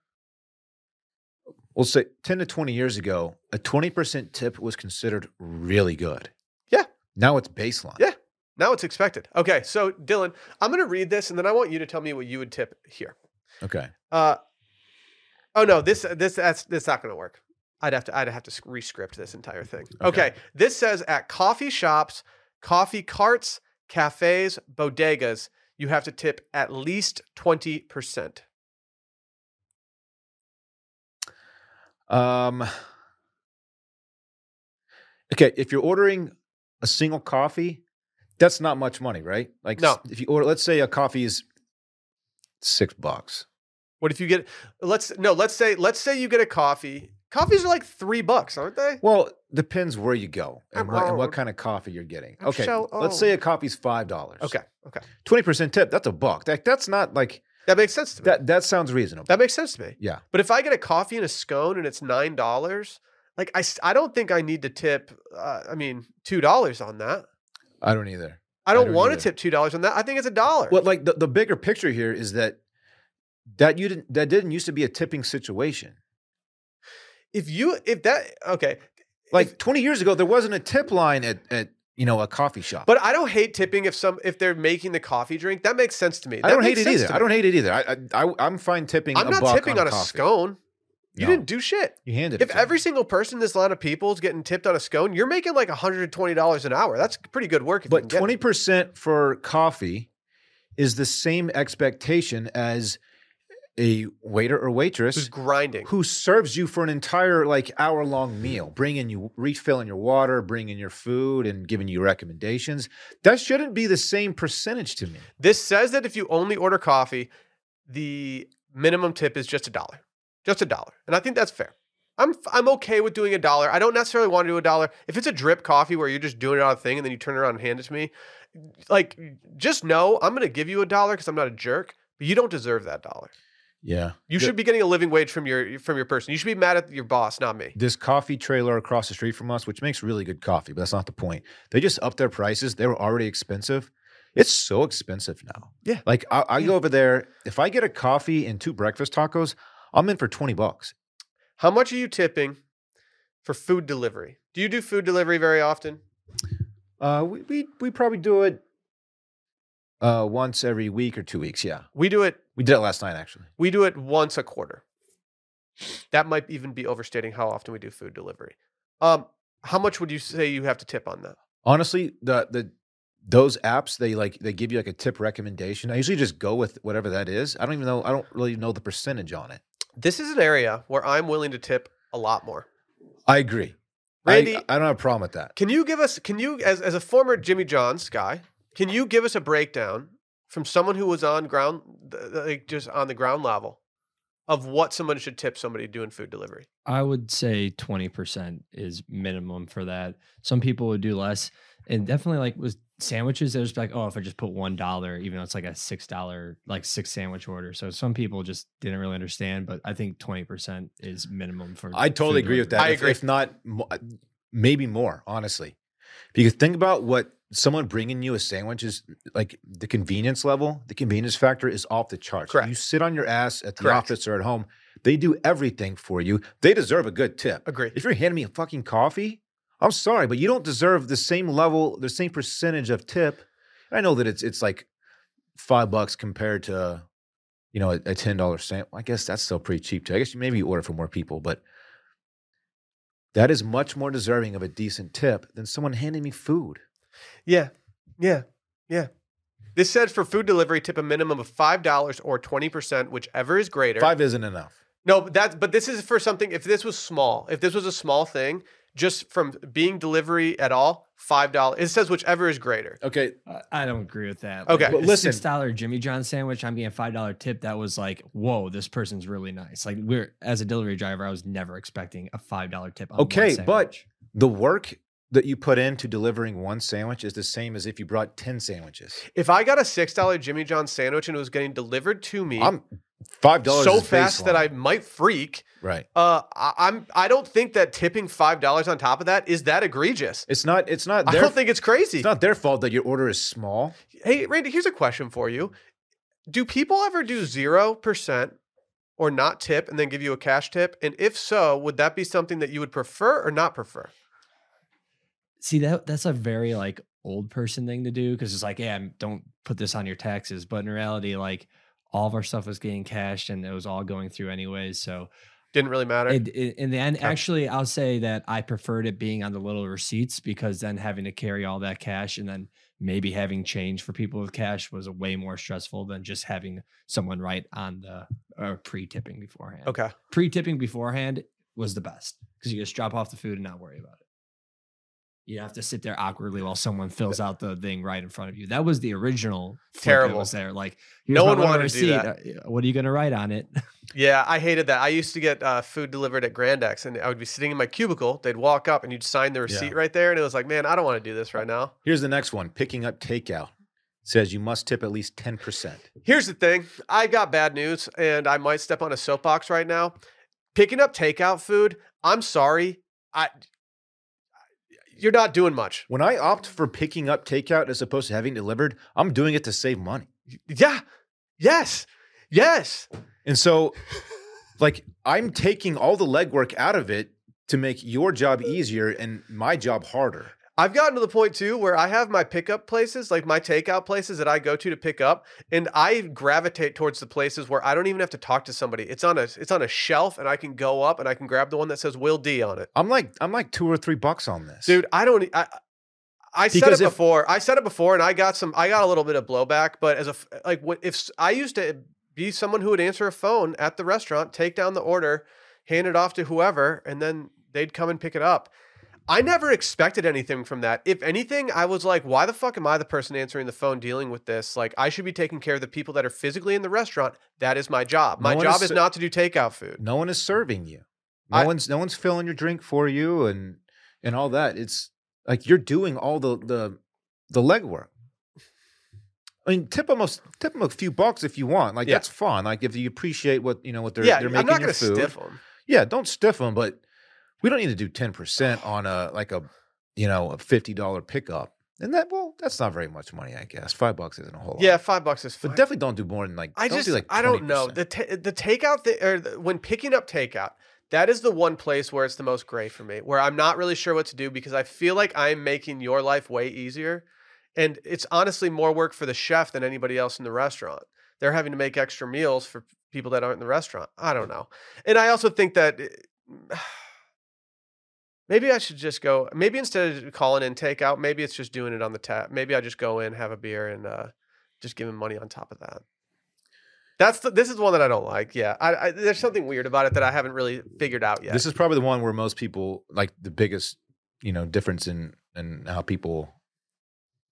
We'll say 10 to 20 years ago, a 20% tip was considered really good. Yeah. Now it's baseline. Yeah. Now it's expected. Okay. So, Dillon, I'm going to read this and then I want you to tell me what you would tip here. Okay. Uh, oh, no. This, this, that's, that's not going to work. I'd have to, I'd have to rescript this entire thing. Okay. okay. This says at coffee shops, coffee carts, cafes, bodegas, you have to tip at least 20%. Um, okay, if you're ordering a single coffee, that's not much money, right? Like, No. if you order, let's say a coffee is six bucks. What if you get? Let's no. Let's say let's say you get a coffee. Coffees are like three bucks, aren't they? Well, depends where you go and what, and what kind of coffee you're getting. I'm okay, so let's say a coffee's five dollars. Okay, okay, twenty percent tip. That's a buck. That, that's not like that makes sense to me. that. That sounds reasonable. That makes sense to me. yeah. But if I get a coffee and a scone and it's nine dollars, like I, I don't think I need to tip. Uh, I mean, two dollars on that. I don't either. I don't, don't want to tip two dollars on that. I think it's a dollar. Well, like the, the bigger picture here is that that you didn't that didn't used to be a tipping situation. if you if that okay, Like if- 20 years ago, there wasn't a tip line at, at you know a coffee shop. but I don't hate tipping if some if they're making the coffee drink. That makes sense to me. I don't hate makes it sense either. to I don't hate it either. I, I, I I'm fine tipping. I'm a not tipping on, a coffee. scone. You No. didn't do shit. You handed If it. to me. every single person in this line of people is getting tipped on a scone, you're making like $120 an hour. That's pretty good work. If you but can get it. twenty percent for coffee is the same expectation as a waiter or waitress who's grinding. who serves you for an entire like hour long meal, bringing you refilling your water, bringing your food, and giving you recommendations. That shouldn't be the same percentage to me. This says that if you only order coffee, the minimum tip is just a dollar, just a dollar, and I think that's fair. I'm I'm okay with doing a dollar. I don't necessarily want to do a dollar. If it's a drip coffee where you're just doing it on a thing and then you turn it around and hand it to me, like just know I'm gonna give you a dollar because I'm not a jerk, but you don't deserve that dollar. Yeah, You The- should be getting a living wage from your from your person. You should be mad at your boss, not me. this coffee trailer across the street from us, which makes really good coffee, but that's not the point. They just upped their prices. They were already expensive. It's so expensive now. Yeah. Like I, I Yeah. go over there. If I get a coffee and two breakfast tacos, I'm in for 20 bucks. How much are you tipping for food delivery? Do you do food delivery very often? Uh, we, we, we probably do it uh, once every week or two weeks. Yeah. We do it We did it last night, actually. We do it once a quarter. That might even be overstating how often we do food delivery. Um, how much would you say you have to tip on that? Honestly, the, the, those apps, they like, they give you like a tip recommendation. I usually just go with whatever that is. I don't even know. I don't really know the percentage on it. This is an area where I'm willing to tip a lot more. I agree. Randy, I, I don't have a problem with that. can you give us? Can you, as as a former Jimmy John's guy, can you give us a breakdown from someone who was on ground, th- th- like just on the ground level, of what someone should tip somebody doing food delivery? I would say 20% is minimum for that. Some people would do less. And definitely like with sandwiches, there's like, oh, if I just put one dollar, even though it's like a six dollar, like six sandwich order. So some people just didn't really understand, but I think 20% is minimum for I totally food agree with that. I if, agree. If not, uh, maybe more, honestly. Because think about what someone bringing you a sandwich is like the convenience level, the convenience factor is off the charts. Correct. You sit on your ass at the Correct. office or at home, they do everything for you. They deserve a good tip. Agree. If you're handing me a fucking coffee, I'm sorry, but you don't deserve the same level, the same percentage of tip. I know that it's it's like five bucks compared to, you know, a, a ten dollar sandwich. I guess that's still pretty cheap too. I guess you maybe you order for more people, but that is much more deserving of a decent tip than someone handing me food. Yeah. Yeah. Yeah. This says for food delivery, tip a minimum of five dollars or twenty percent, whichever is greater. Five isn't enough. No, but that's but this is for something. If this was small, if this was a small thing, just from being delivery at all, five dollars. It says whichever is greater. Okay, I- I don't agree with that. Okay. Like, But listen- six dollar Jimmy John sandwich. I'm getting a five dollar tip. That was like, whoa, this person's really nice. Like we're as a delivery driver, I was never expecting a five dollar tip. On Okay, but- the work that you put into delivering one sandwich is the same as if you brought ten sandwiches. If I got a six dollar Jimmy John sandwich and it was getting delivered to me I'm five dollars so fast that I might freak, right. uh, I, I'm I don't think that tipping five dollars on top of that is that egregious. It's not. It's not. I don't think it's crazy. it's not their fault that your order is small. Hey, Randy, here's a question for you. Do people ever do 0% or not tip and then give you a cash tip? And if so, would that be something that you would prefer or not prefer? See that that's a very like old person thing to do because it's like, yeah, don't put this on your taxes. But in reality, like all of our stuff was getting cashed and it was all going through anyways. So Didn't really matter. it, it, in the end, Okay. actually, I'll say that I preferred it being on the little receipts because then having to carry all that cash and then maybe having change for people with cash was way more stressful than just having someone write on the or pre-tipping beforehand. okay. Pre-tipping beforehand was the best because you just drop off the food and not worry about it. You have to sit there awkwardly while someone fills out the thing right in front of you. That was the original Terrible. was there. Like No one little wanted to do receipt. Uh, What are you going to write on it? *laughs* Yeah, I hated that. I used to get uh, food delivered at Grandex and I would be sitting in my cubicle. They'd walk up and you'd sign the receipt right there. And it was like, man, I don't want to do this right now. Here's the next one. Picking up takeout says you must tip at least ten percent. Here's the thing I got bad news and I might step on a soapbox right now. Picking up takeout food, I'm sorry. I you're not doing much. When I opt for picking up takeout as opposed to having it delivered, I'm doing it to save money. Yeah. Yes. Yes. And so, like, I'm taking all the legwork out of it to make your job easier and my job harder. I've gotten to the point too where I have my pickup places, like my takeout places that I go to to pick up, and I gravitate towards the places where I don't even have to talk to somebody. It's on a it's on a shelf, and I can go up and I can grab the one that says Will D on it. I'm like, I'm like two or three bucks on this, Dude, I don't. I said Because it if- before. I said it before, and I got some. I got a little bit of blowback. But as a like, what if I used to be someone who would answer a phone at the restaurant, take down the order, hand it off to whoever, and then they'd come and pick it up. I never expected anything from that. If anything, I was like, why the fuck am I the person answering the phone dealing with this? Like, I should be taking care of the people that are physically in the restaurant. That is my job. My one job is is not to do takeout food. No one is serving you. No I- one's no one's filling your drink for you and and all that. It's like you're doing all the the the legwork. I mean, tip almost tip them a few bucks if you want. Like Yeah. that's fun. Like if you appreciate what you know what they're yeah, they're I'm making not your food. stiff them. Yeah, don't stiff them, but we don't need to do ten percent on a like a you know a fifty dollar pickup. And that well, that's not very much money, I guess. Five bucks isn't a whole lot. Yeah, five bucks is fine. but definitely don't do more than like. I don't just do like I don't know the ta- the takeout thi- or the, when picking up takeout. That is the one place where it's the most gray for me, where I'm not really sure what to do because I feel like I'm making your life way easier, and it's honestly more work for the chef than anybody else in the restaurant. They're having to make extra meals for people that aren't in the restaurant. I don't know, and I also think that. eh, Maybe I should just go. Maybe instead of calling in takeout, maybe it's just doing it on the tap. Maybe I just go in, have a beer, and uh, just give him money on top of that. That's the, this is one that I don't like. Yeah, I, I, there's something weird about it that I haven't really figured out yet. This is probably the one where most people like the biggest, you know, difference in in how people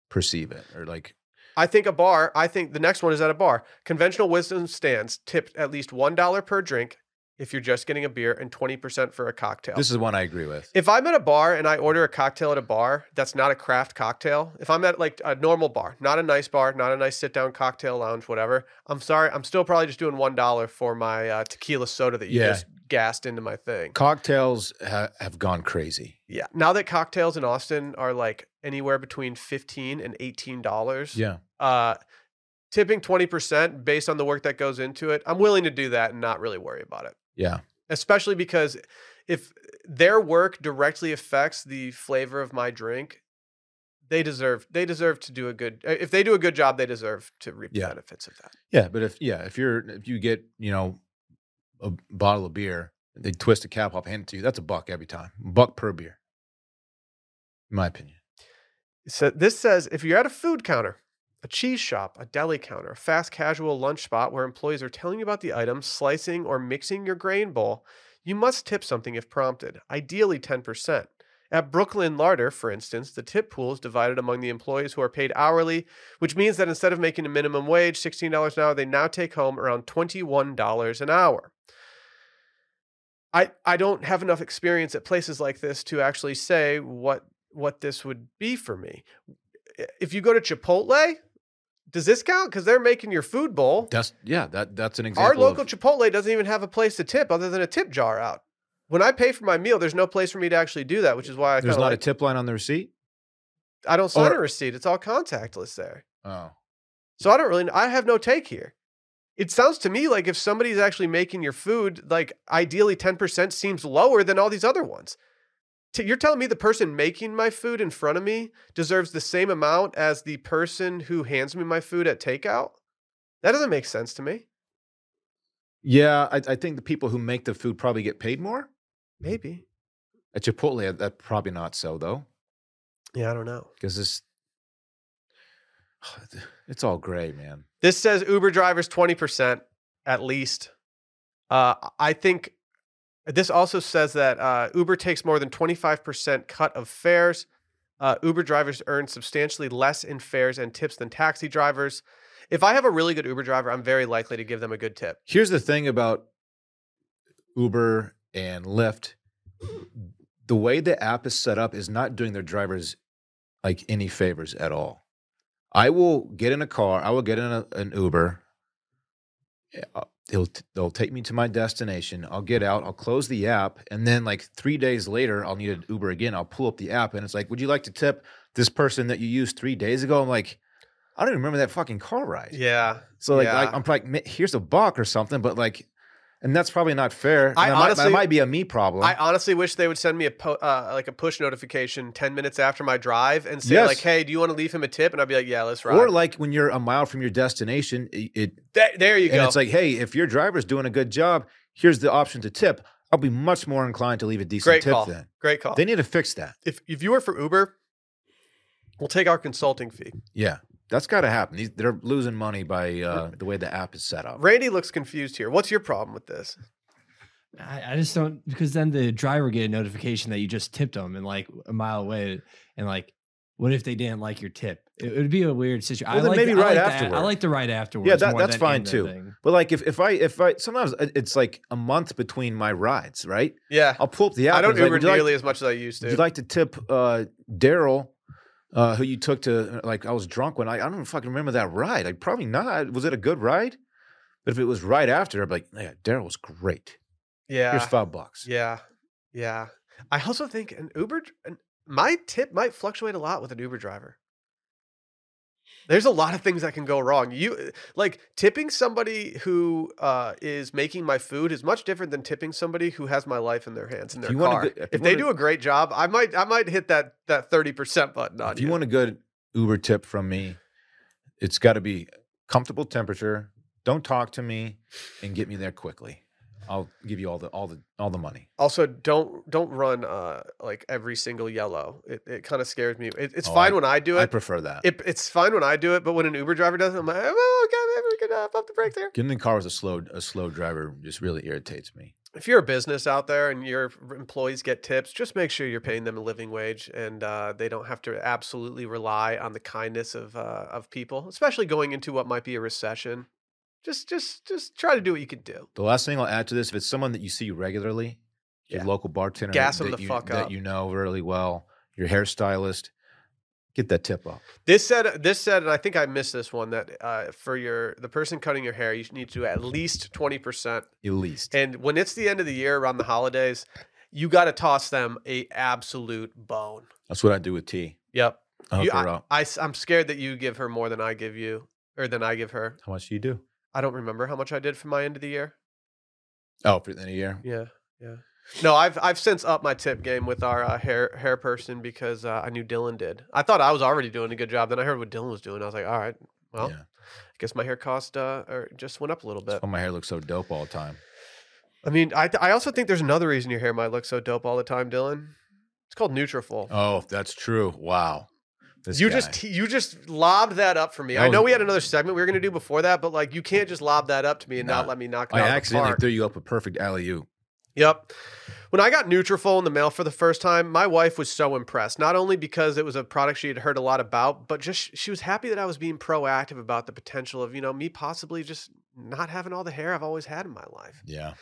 perceive it or like I think a bar. I think the next one is at a bar. Conventional wisdom stands tipped at least one dollar per drink if you're just getting a beer and twenty percent for a cocktail. This is one I agree with. if I'm at a bar and I order a cocktail at a bar that's not a craft cocktail, if I'm at like a normal bar, not a nice bar, not a nice sit down cocktail lounge, whatever, I'm sorry, I'm still probably just doing one dollar for my uh, tequila soda that you Yeah. just gassed into my thing. Cocktails ha- have gone crazy. Yeah. Now that cocktails in Austin are like anywhere between fifteen and eighteen dollars. Yeah. Uh, tipping twenty percent based on the work that goes into it, I'm willing to do that and not really worry about it. Yeah. Especially because if their work directly affects the flavor of my drink, they deserve they deserve to do a good. Uh, if they do a good job, they deserve to reap Yeah. the benefits of that. Yeah, but if yeah, if you're if you get you know a bottle of beer, they twist a cap off, hand it to you. That's a buck every time, buck per beer. In my opinion. So this says if you're at a food counter, a cheese shop, a deli counter, a fast casual lunch spot where employees are telling you about the items, slicing or mixing your grain bowl, you must tip something if prompted, ideally 10%. At Brooklyn Larder, for instance, the tip pool is divided among the employees who are paid hourly, which means that instead of making a minimum wage, $16 an hour, they now take home around $21 an hour. I, I don't have enough experience at places like this to actually say what what this would be for me. If you go to Chipotle, does this count? Because they're making your food bowl. That's yeah, that that's an example. Our local of, Chipotle doesn't even have a place to tip other than a tip jar out. When I pay for my meal, there's no place for me to actually do that, which is why I there's not of a tip line on the receipt. I don't sign or- a receipt. It's all contactless there. Oh. So I don't really I have no take here. It sounds to me like if somebody's actually making your food, like ideally 10% seems lower than all these other ones. T- You're telling me the person making my food in front of me deserves the same amount as the person who hands me my food at takeout? That doesn't make sense to me. Yeah, I, I think the people who make the food probably get paid more. Maybe. At Chipotle, that probably not so though, Yeah, I don't know. because this *sighs* it's all gray, man. This says Uber drivers 20% at least. Uh, I think this also says that uh, Uber takes more than 25% cut of fares. Uh, Uber drivers earn substantially less in fares and tips than taxi drivers. If I have a really good Uber driver, I'm very likely to give them a good tip. Here's the thing about Uber and Lyft. The way the app is set up is not doing their drivers like any favors at all. I will get in a car, I will get in a, an Uber. Eh, uh, They'll, they'll take me to my destination. I'll get out, I'll close the app, and then like three days later, I'll need an Uber again. I'll pull up the app, and it's like, "Would you like to tip this person that you used three days ago?" I'm like, I don't even remember that fucking car ride. Yeah. So like, Yeah. like I'm like, here's a buck or something, but like, and that's probably not fair. I that, might, that might be a me problem. I honestly wish they would send me a po- uh, like a push notification 10 minutes after my drive and say Yes. like, "Hey, do you want to leave him a tip?" And I'd be like, "Yeah, let's ride." or like when you're a mile from your destination, it, it there, there you go. it's like, hey, if your driver's doing a good job, here's the option to tip. I'll be much more inclined to leave a decent Great tip call. then. Great call. They need to fix that. if if you were for Uber, we'll take our consulting fee. Yeah, that's got to happen. These, they're losing money by uh, the way the app is set up. Randy looks confused here. What's your problem with this? I, I just don't because then the driver get a notification that you just tipped them and like a mile away and like what if they didn't like your tip? It would be a weird situation. Well, I then like maybe the, I right like the- I like the right afterwards. that- more that's than fine too. thing. But like, if if I if I sometimes it's like a month between my rides, right? Yeah, I'll pull up the app. I don't it's like, Uber would you like- nearly as much as I used Would to. you like to tip uh, Daryl, uh, who you took to? Like, I was drunk when I I don't even fucking remember that ride. I probably not. Was it a good ride? But if it was right after, I'd be like, yeah, Daryl was great. yeah, Here's five bucks. yeah, yeah. I also think an Uber, an, my tip might fluctuate a lot with an Uber driver. There's a lot of things that can go wrong. You like tipping somebody who uh, is making my food is much different than tipping somebody who has my life in their hands in If their you car. good- if if they do a great job, I might I might hit that that thirty percent button on If you want a good Uber tip from me, it's got to be comfortable temperature. Don't talk to me, and get me there quickly. I'll give you all the all the all the money. Also, don't don't run uh like every single yellow. It it kind of scares me. It, it's Oh, fine I- when I do it. I prefer that. it. It's fine when I do it, but when an Uber driver does it, I'm like, oh, okay, maybe we could uh, bump the brake there. Getting in the car with a slow a slow driver just really irritates me. if you're a business out there and your employees get tips, just make sure you're paying them a living wage and uh, they don't have to absolutely rely on the kindness of uh, of people, especially going into what might be a recession. Just just just try to do what you can do. The last thing I'll add to this: if it's someone that you see regularly, your local bartender Gas that, 'em that the you, fuck that you know really well, your hairstylist, get that tip up. This said, this said, and I think I missed this one that uh, for your the person cutting your hair, you need to do at least twenty percent. At least. And when it's the end of the year around the holidays, you got to toss them a absolute bone. That's what I do with tea. Yep. I You- up. I, am scared that you give her more than I give you, or than I give her. How much do you do? I don't remember how much I did for my end of the year. Oh, for the end of the year. Yeah, yeah. No, I've I've since upped my tip game with our uh, hair hair person because uh, I knew Dillon did. I thought I was already doing a good job. Then I heard what Dillon was doing. I was like, all right, well, yeah. I guess my hair cost uh, or just went up a little bit. That's why my hair looks so dope all the time. I mean, I th- I also think there's another reason your hair might look so dope all the time, Dillon. It's called Nutrafol. Oh, that's true. Wow. This you guy. just you just lobbed that up for me. That I know was- we had another segment we were going to do before that, but like you can't just lob that up to me and not let me knock it I out of the accidentally threw you up a perfect alley oop. Yep. When I got Nutrafol in the mail for the first time, my wife was so impressed. Not only because it was a product she had heard a lot about, but just she was happy that I was being proactive about the potential of, you know, me possibly just not having all the hair I've always had in my life. Yeah.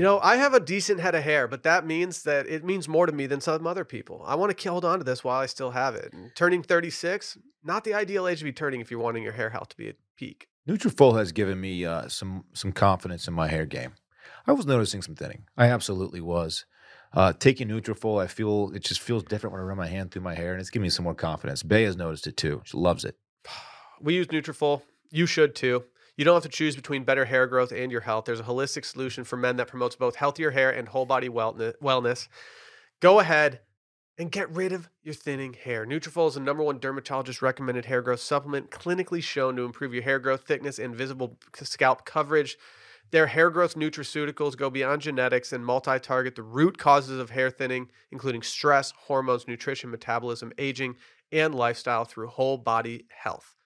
You know, I have a decent head of hair, but that means that it means more to me than some other people. I want to hold on to this while I still have it. And turning 36, not the ideal age to be turning if you're wanting your hair health to be at peak. Nutrafol has given me uh, some some confidence in my hair game. I was noticing some thinning. I absolutely was. Uh, taking Nutrafol, I feel it just feels different when I run my hand through my hair, and it's giving me some more confidence. Bay has noticed it too. She loves it. *sighs* We use Nutrafol. You should too. You don't have to choose between better hair growth and your health. There's a holistic solution for men that promotes both healthier hair and whole body wellness. Go ahead and get rid of your thinning hair. Nutrafol is the number one dermatologist recommended hair growth supplement, clinically shown to improve your hair growth, thickness, and visible scalp coverage. Their hair growth nutraceuticals go beyond genetics and multi target the root causes of hair thinning, including stress, hormones, nutrition, metabolism, aging, and lifestyle through whole body health.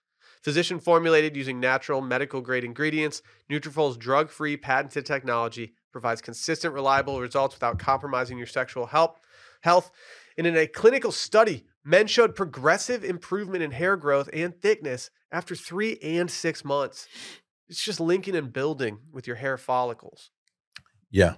Physician formulated using natural medical grade ingredients, Nutrafol's drug-free patented technology provides consistent reliable results without compromising your sexual health. Health. And in a clinical study, men showed progressive improvement in hair growth and thickness after 3 and 6 months. It's just linking and building with your hair follicles. Yeah.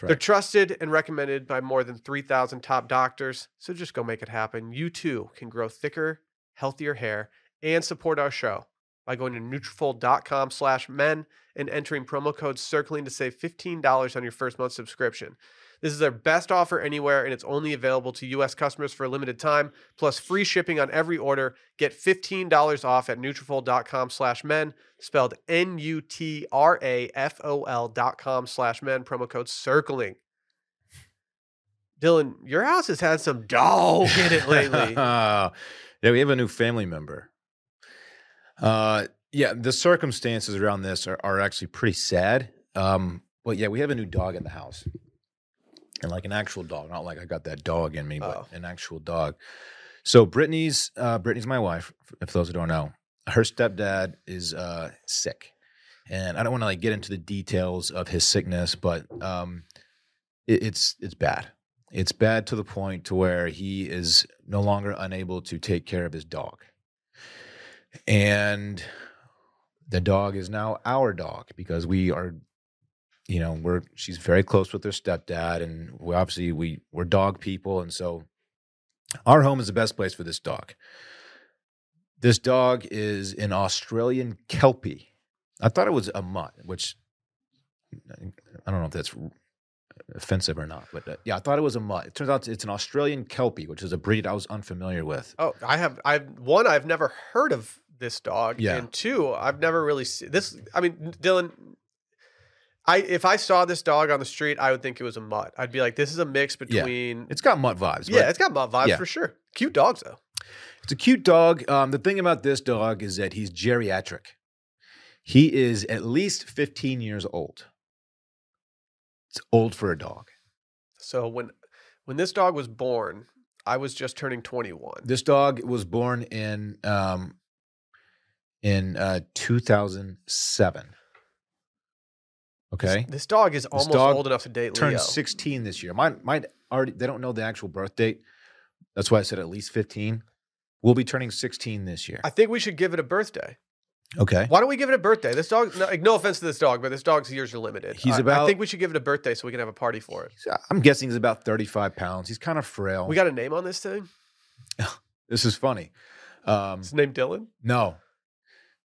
That's They're trusted and recommended by more than 3,000 top doctors. So just go make it happen. You too can grow thicker, healthier hair and support our show by going to Nutrafol.com slash men and entering promo code circling to save $15 on your first month subscription. This is their best offer anywhere, and it's only available to U.S. customers for a limited time, plus free shipping on every order. Get $15 off at Nutrafol.com slash men, spelled N-U-T-R-A-F-O-L dot com slash men, promo code circling. Dillon, your house has had some dog in it lately. *laughs* yeah, we have a new family member. Uh, yeah, the circumstances around this are, are actually pretty sad. Um, but yeah, we have a new dog in the house, and like an actual dog, not like I got that dog in me, but Oh. an actual dog. So Brittany's uh, Brittany's my wife. If those who don't know, her stepdad is uh, sick, and I don't want to like get into the details of his sickness, but um, it, it's it's bad. It's bad to the point to where he is no longer unable to take care of his dog. And the dog is now our dog because we are you know, we're she's very close with her stepdad and we obviously we we're dog people and so our home is the best place for this dog. This dog is an Australian Kelpie. I thought it was a mutt, which I don't know if that's offensive or not, but uh, yeah, I thought it was a mutt. It turns out it's an Australian Kelpie, which is a breed I was unfamiliar with. Oh, I have. I've one. I've never heard of this dog. Yeah. And two, I've never really seen this. I mean, Dillon. I if I saw this dog on the street, I would think it was a mutt. I'd be like, this is a mix Yeah. between. It's got mutt vibes. yeah, it's got mutt vibes yeah. for sure. Cute dogs though. It's a cute dog. Um, the thing about this dog is that he's geriatric. He is at least 15 years old. It's old for a dog. So when when this dog was born, I was just turning twenty one. This dog was born in um, in uh, 2007. Okay, This dog is almost dog old enough to date turned 16 this year. Mine, mine already. They don't know the actual birth date. That's why I said at least 15. We'll be turning 16 this year. I think we should give it a birthday. Okay. Why don't we give it a birthday? This dog, no, like, no offense to this dog, but this dog's years are limited. He's I- I think we should give it a birthday so we can have a party for it. I'm guessing he's about 35 pounds. He's kind of frail. We got a name on this thing. *laughs* this is funny. Um, It's named Dylan. no.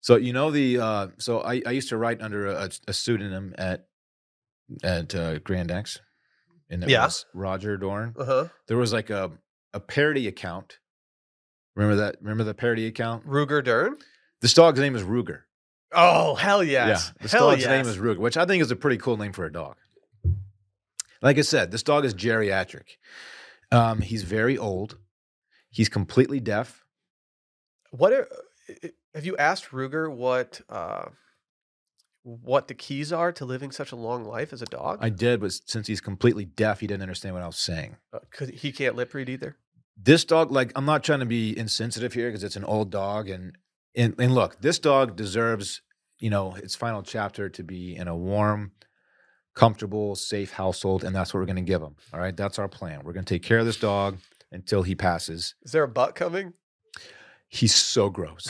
So you know the uh, so I, I used to write under a, a pseudonym at at uh, Grandex, and it Yeah. was Roger Dorn. Uh huh. There was like a a parody account. Remember that? Remember the parody account? Ruger Dern. This dog's name is Ruger. Oh hell yes! Yeah, this hell dog's yes. name is Ruger, which I think is a pretty cool name for a dog. Like I said, this dog is geriatric. Um, he's very old. He's completely deaf. What are, have you asked Ruger what uh, what the keys are to living such a long life as a dog? I did, but since he's completely deaf, he didn't understand what I was saying. Because he can't lip read either. This dog, like, I'm not trying to be insensitive here because it's an old dog, and and and look, this dog deserves, you know, its final chapter to be in a warm, comfortable, safe household, and that's what we're going to give him. All right, that's our plan. We're going to take care of this dog until he passes. Is there a butt coming? He's so gross.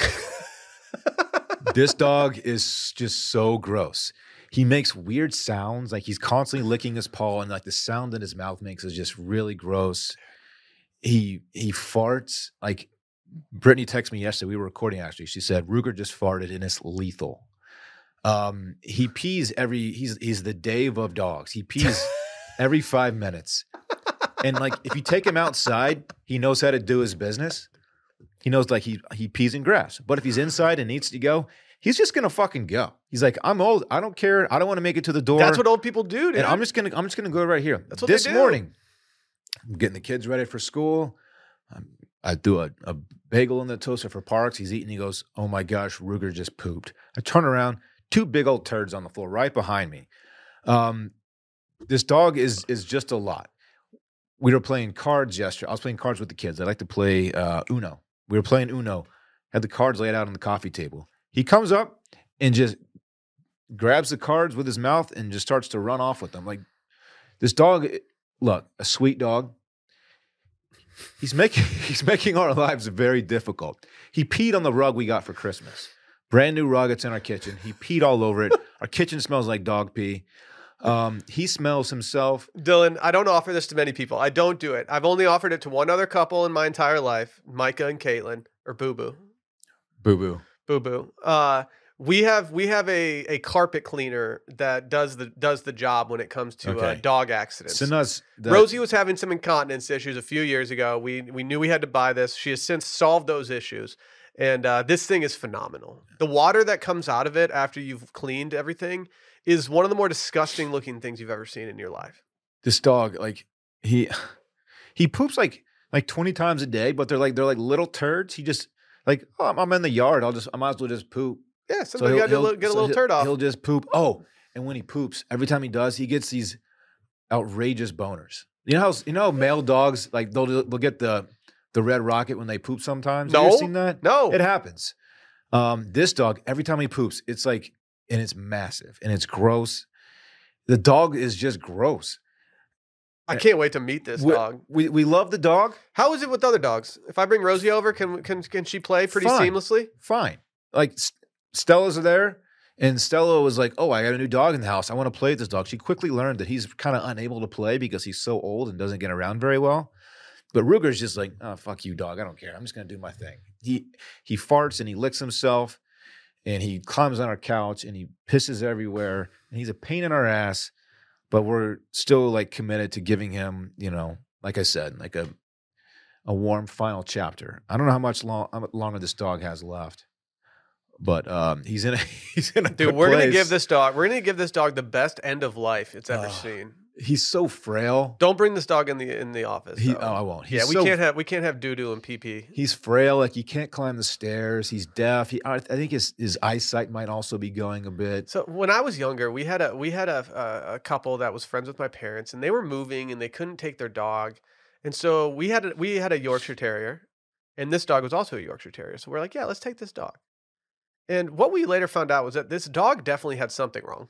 This dog is just so gross. He makes weird sounds, like he's constantly licking his paw, and like the sound that his mouth makes is just really gross. He he farts. Like Brittany texted me yesterday. We were recording actually. She said Ruger just farted and it's lethal. Um, he pees every. He's he's the Dave of dogs. He pees *laughs* every five minutes, and like if you take him outside, he knows how to do his business. He knows like he he pees in grass. But if he's inside and needs to go, he's just gonna fucking go. He's like, I'm old. I don't care. I don't want to make it to the door. That's what old people do, dude. and I'm just gonna I'm just gonna go right here. That's what they this morning. I'm getting the kids ready for school. Um, I do a, a bagel in the toaster for Parks. He's eating. He goes, "Oh my gosh, Ruger just pooped." I turn around, two big old turds on the floor right behind me. Um, this dog is is just a lot. We were playing cards yesterday. I was playing cards with the kids. I like to play uh, Uno. We were playing Uno. Had the cards laid out on the coffee table. He comes up and just grabs the cards with his mouth and just starts to run off with them. Like this dog, eh, look, a sweet dog. He's making *laughs* he's making our lives very difficult. He peed on the rug we got for Christmas. Brand new rug. It's in our kitchen. He peed all over it. Our kitchen smells like dog pee. Um, he smells himself. Dylan, I don't offer this to many people. I don't do it. I've only offered it to one other couple in my entire life, Micah and Caitlin, or Boo Boo. Boo boo. Boo Boo. Uh, we have we have a, a carpet cleaner that does the does the job when it comes to uh, dog accidents. Send us the, Rosie was having some incontinence issues a few years ago. We we knew we had to buy this. She has since solved those issues, and uh, this thing is phenomenal. The water that comes out of it after you've cleaned everything is one of the more disgusting looking things you've ever seen in your life. this dog. Like he *sighs* he poops like like twenty times a day, but they're like they're like little turds. He just like oh, I'm, I'm in the yard. I'll just I might as well just poop. Yeah, So you he'll- got to he'll- get a little turd off. He'll just poop. Oh, and when he poops, every time he does, he gets these outrageous boners. You know how you know how male dogs like they'll they'll get the the red rocket when they poop sometimes. Have you No. ever seen that? No, It happens. Um, this dog, every time he poops, it's like, and it's massive and it's gross. The dog is just gross. I eh, can't wait to meet this we, dog. We we love the dog. How is it with other dogs? If I bring Rosie over, can can can she play pretty Fine. seamlessly? Fine. Like Stella's there, and Stella was like, "Oh, I got a new dog in the house. I want to play with this dog." She quickly learned that he's kind of unable to play because he's so old and doesn't get around very well. But Ruger's just like, "Oh, fuck you, dog. I don't care. I'm just gonna do my thing." He he farts and he licks himself, and he climbs on our couch and he pisses everywhere, and he's a pain in our ass. But we're still like committed to giving him, you know, like I said, like a a warm final chapter. I don't know how much long, how much longer this dog has left, but um, he's in a *laughs* he's in a Dude, we're gonna give this dog. We're gonna give this dog the best end of life it's ever Ugh. seen. He's so frail. Don't bring this dog in the in the office. He, oh, I won't. He's yeah, we so- can't have we can't have doo doo and pee pee. He's frail. Like he can't climb the stairs. He's deaf. He, I, I think his his eyesight might also be going a bit. So when I was younger, we had a we had a, a a couple that was friends with my parents, and they were moving, and they couldn't take their dog, and so we had a, we had a Yorkshire Terrier, and this dog was also a Yorkshire Terrier. So we're like, yeah, let's take this dog. And what we later found out was that this dog definitely had something wrong.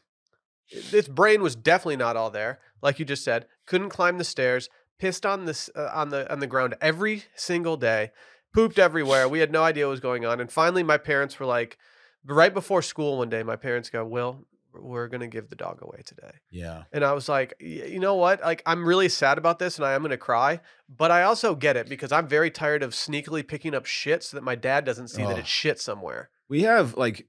its brain was definitely not all there. Like you just said, couldn't climb the stairs, pissed on this uh, on the on the ground every single day, pooped everywhere. We had no idea what was going on, and finally, my parents were like, right before school one day, my parents go, "Will, we're gonna give the dog away today." Yeah. And I was like, "Y- you know what? Like, I'm really sad about this and I am going to cry, but I also get it because I'm very tired of sneakily picking up shit so that my dad doesn't see that Oh. it's shit somewhere. we have like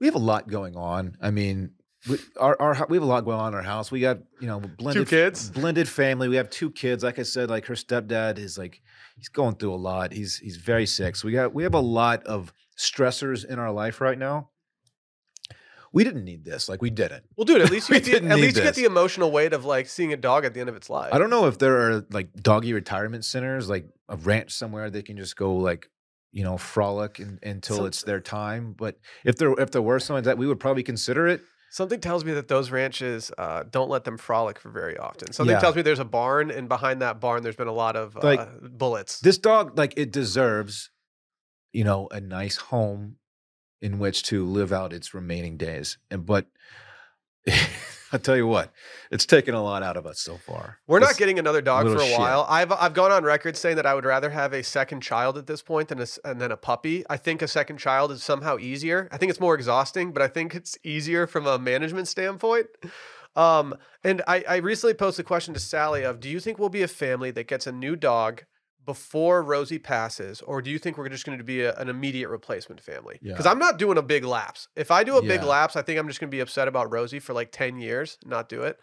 we have a lot going on. I mean, we, our our we have a lot going on in our house. We got you know blended kids? blended family. We have two kids. Like I said, like her stepdad is like he's going through a lot. He's he's very sick. So we got we have a lot of stressors in our life right now. We didn't need this. Like we didn't. Well, dude, at least you *laughs* get the, didn't at least you get the emotional weight of like seeing a dog at the end of its life. I don't know if there are like doggy retirement centers, like a ranch somewhere they can just go like, you know, frolic in, until Some- it's their time. But if there if there were something like that, we would probably consider it. Something tells me that those ranches uh, don't let them frolic for very often. Something Yeah. tells me there's a barn, and behind that barn, there's been a lot of uh, Like, bullets. This dog, like, it deserves, you know, a nice home in which to live out its remaining days. And but *laughs* I tell you what, it's taken a lot out of us so far. We're not getting another dog for a shit. while. I've I've gone on record saying that I would rather have a second child at this point than a, and then a puppy. I think a second child is somehow easier. I think it's more exhausting, but I think it's easier from a management standpoint. Um, and I, I recently posed a question to Sally of, do you think we'll be a family that gets a new dog before Rosie passes, or do you think we're just going to be a, an immediate replacement family? Because Yeah. I'm not doing a big lapse. If I do a big lapse, I think I'm just going to be upset about Rosie for like 10 years, not do it.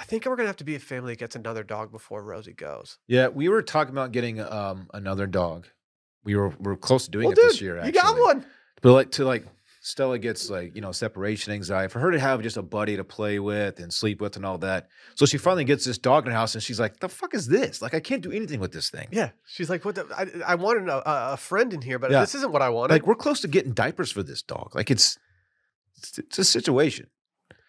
I think we're gonna have to be a family that gets another dog before Rosie goes. Yeah, we were talking about getting um another dog. We were we are close to doing well, it dude, this year. Actually. you got one. But like to like Stella gets like, you know, separation anxiety. For her to have just a buddy to play with and sleep with and all that. So she finally gets this dog in her house and she's like, the fuck is this? Like I can't do anything with this thing. Yeah, she's like, "What? The, I, I wanted a, a- a friend in here, but Yeah. this isn't what I wanted." Like we're close to getting diapers for this dog. Like it's it's, it's a situation.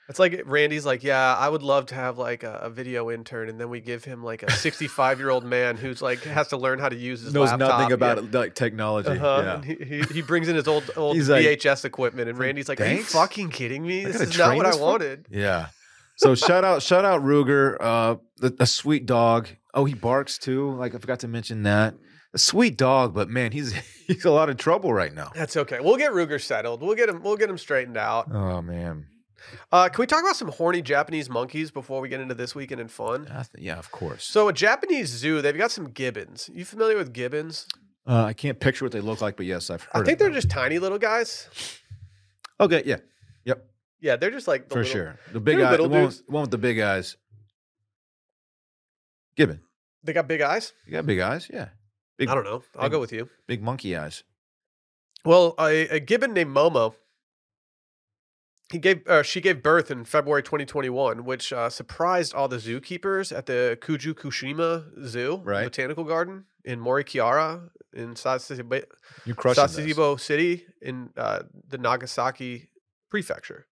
It's like Randy's like, "Yeah, I would love to have like a, a video intern, and then we give him like a 65 year old man who's like has to learn how to use his Knows laptop. nothing about it, like technology. Uh-huh. Yeah. And he, he he brings in his old old He's like- VHS equipment, and Randy's like, "Are you "Thanks? fucking kidding me? This gotta is not train what I this fuck?" wanted." Yeah. So shout out, shout out Ruger, uh, a, a sweet dog. Oh, he barks too. Like I forgot to mention that. A sweet dog, but man, he's *laughs* he's a lot of trouble right now. That's okay. We'll get Ruger settled. We'll get him. We'll get him straightened out. Oh man. Uh, can we talk about some horny Japanese monkeys before we get into this weekend in fun? I th- yeah, of course. So a Japanese zoo, they've got some gibbons. You familiar with gibbons? Uh, I can't picture what they look like, but yes, I've heard. I think they're them. just tiny little guys. okay. Yeah, yep, Yeah, they're just like the for little- sure. The big they're eye, the one, with- the one with the big eyes. Gibbon, They got big eyes. you got big eyes, yeah. Big, I don't know. I'll big- go with you. big monkey eyes. Well, a, a gibbon named Momo. He gave, uh, she gave birth in February 2021, which uh, surprised all the zookeepers at the Kujukushima Zoo, Right. botanical garden in Morikirara in Sasebo, You're crushing this. Sasebo City in uh, the Nagasaki prefecture.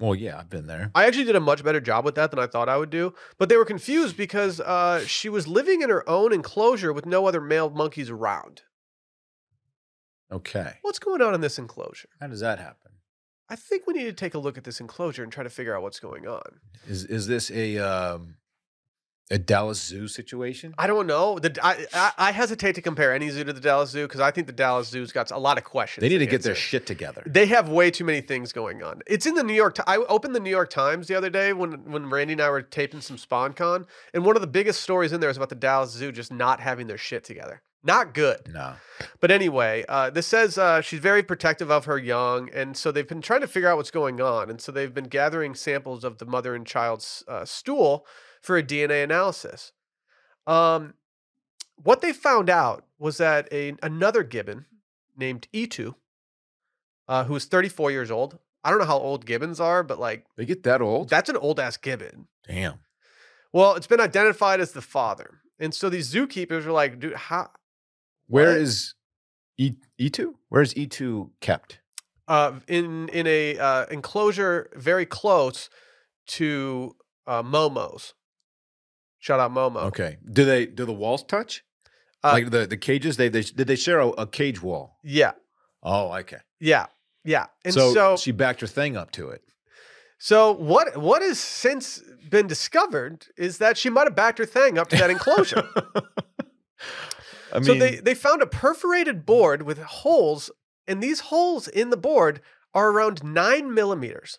Well, yeah, I've been there. I actually did a much better job with that than I thought I would do. But they were confused because uh, she was living in her own enclosure with no other male monkeys around. Okay, What's going on in this enclosure? how does that happen? I think we need to take a look at this enclosure and try to figure out what's going on. Is is this a um, a Dallas Zoo situation? I don't know. The, I, I, I hesitate to compare any zoo to the Dallas Zoo because I think the Dallas Zoo's got a lot of questions. They need to get answer. their shit together. They have way too many things going on. It's in the New York. I opened the New York Times the other day when when Randy and I were taping some SpawnCon, and one of the biggest stories in there is about the Dallas Zoo just not having their shit together. Not good. No. But anyway, uh, this says uh, she's very protective of her young, and so they've been trying to figure out what's going on, and so they've been gathering samples of the mother and child's uh, stool for a DNA analysis. Um, what they found out was that a another gibbon named E2, uh, who is 34 years old. I don't know how old gibbons are, but like They get that old? that's an old ass gibbon. Damn. Well, it's been identified as the father, and so these zookeepers are like, dude, how? Where What? is E E two? Where is E two kept? uh, in in a uh, enclosure very close to uh, Momo's. Shout out Momo. Okay. Do they do the walls touch? Uh, like the the cages? They they did they share a, a cage wall? Yeah, Oh, okay. yeah, yeah. And so, so, she backed her thing up to it. So what what has since been discovered is that she might have backed her thing up to that enclosure. *laughs* I mean, so they they found a perforated board with holes, and these holes in the board are around nine millimeters.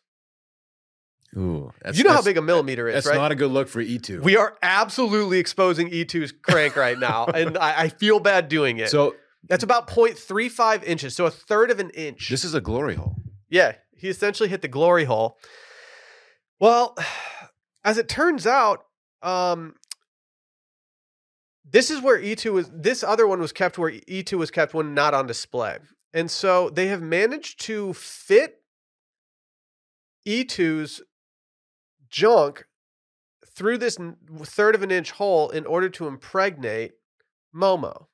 ooh, that's, you know how big a millimeter is, That's right? not a good look for E E2. we are absolutely exposing E2's crank right now, and I, I feel bad doing it. so That's about 0.35 inches, so a third of an inch. this is a glory hole. Yeah, he essentially hit the glory hole. Well, *sighs* as it turns out, um, this is where E2 was. This other one was kept where E2 was kept when not on display, and so they have managed to fit E2's junk through this third of an inch hole in order to impregnate Momo.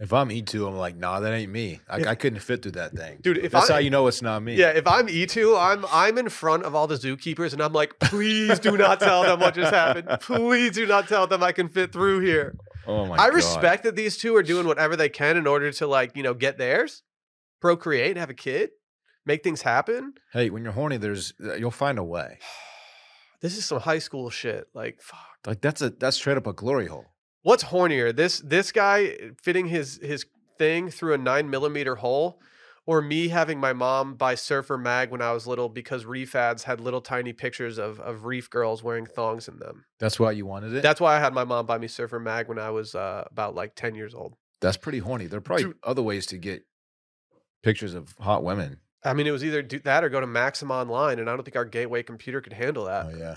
If I'm E2, I'm like, nah, that ain't me. I, If- I couldn't fit through that thing. Dude, if That's I, how you know it's not me. Yeah, if I'm E2, I'm I'm in front of all the zookeepers and I'm like, please do not tell them what just happened. Please do not tell them I can fit through here. Oh my I god. respect that these two are doing whatever they can in order to like, you know, get theirs, procreate, have a kid, make things happen. Hey, when you're horny, there's uh, you'll find a way. *sighs* This is some high school shit. Like, fuck. Like that's a that's straight up a glory hole. What's hornier? This this guy fitting his his thing through a nine millimeter hole, or me having my mom buy Surfer Mag when I was little because Reef ads had little tiny pictures of of Reef girls wearing thongs in them. That's why you wanted it. That's why I had my mom buy me Surfer Mag when I was uh, about like ten years old. that's pretty horny. There are probably Dude. other ways to get pictures of hot women. I mean, it was either do that or go to Maxim Online, and I don't think our gateway computer could handle that. Oh yeah.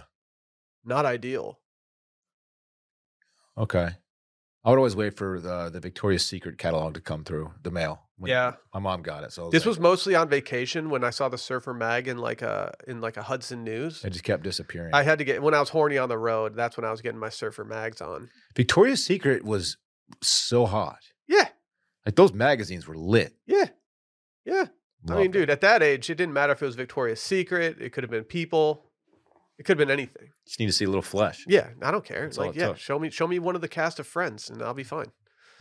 Not ideal. Okay. I would always wait for the the Victoria's Secret catalog to come through the mail. When yeah, My mom got it, so this like- was mostly on vacation when I saw the Surfer Mag in like a in like a Hudson News. It just kept disappearing. I had to get when I was horny on the road. That's when I was getting my Surfer Mags on. Victoria's Secret was so hot. Yeah, Like those magazines were lit. yeah, yeah. I mean, Loved it. dude, at that age, it didn't matter if it was Victoria's Secret. It could have been People. It could have been anything. just need to see a little flesh. Yeah, I don't care. That's like, it yeah, took. show me, show me one of the cast of Friends, and I'll be fine.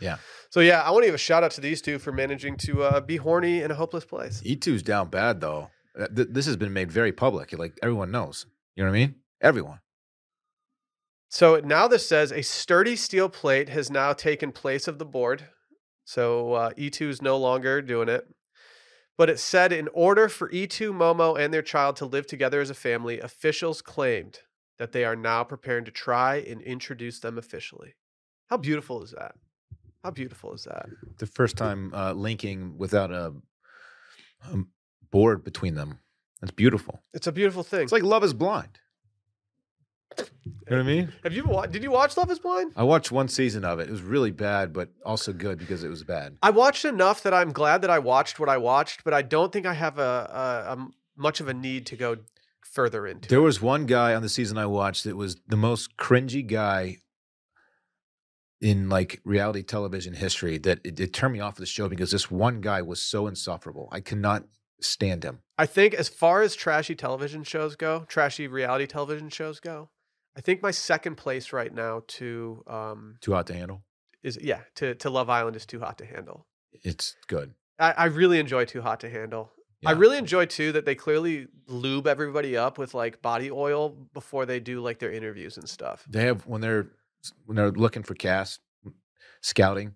Yeah. So yeah, I want to give a shout out to these two for managing to uh, be horny in a hopeless place. E2's down bad though. Uh, th- This has been made very public. Like everyone knows. You know what I mean? Everyone. So now this says a sturdy steel plate has now taken place of the board. So uh, E2 is no longer doing it. But it said in order for E2, Momo, and their child to live together as a family, officials claimed that they are now preparing to try and introduce them officially. How beautiful is that? How beautiful is that? The first time uh, linking without a, a board between them. That's beautiful. It's a beautiful thing. It's like Love is Blind. You know what I mean? Have you watched? did you watch Love Is Blind? I watched one season of it. It was really bad, but also good because it was bad. I watched enough that I'm glad that I watched what I watched, but I don't think I have a much of a need to go further into. There it. was one guy on the season I watched that was the most cringy guy in like reality television history that it, it turned me off of the show because this one guy was so insufferable. I cannot stand him. I think as far as trashy television shows go, trashy reality television shows go, I think my second place right now to um Too hot to handle. is yeah to to Love Island is Too Hot to Handle. It's good. I, I really enjoy Too Hot to Handle. I Yeah. really enjoy too that they clearly lube everybody up with like body oil before they do like their interviews and stuff. They have when they're when they're looking for cast scouting,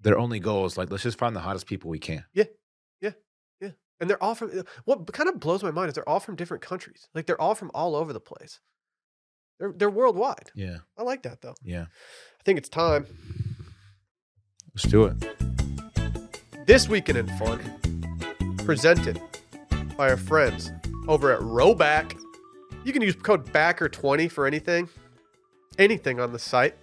their only goal is like let's just find the hottest people we can. Yeah. Yeah. Yeah. And they're all from what kind of blows my mind is they're all from different countries. Like they're all from all over the place. They're they're worldwide. Yeah, I like that though. yeah. I think it's time. Let's do it. This weekend in fun, presented by our friends over at Rhoback. You can use code BACKER20 for anything, anything on the site.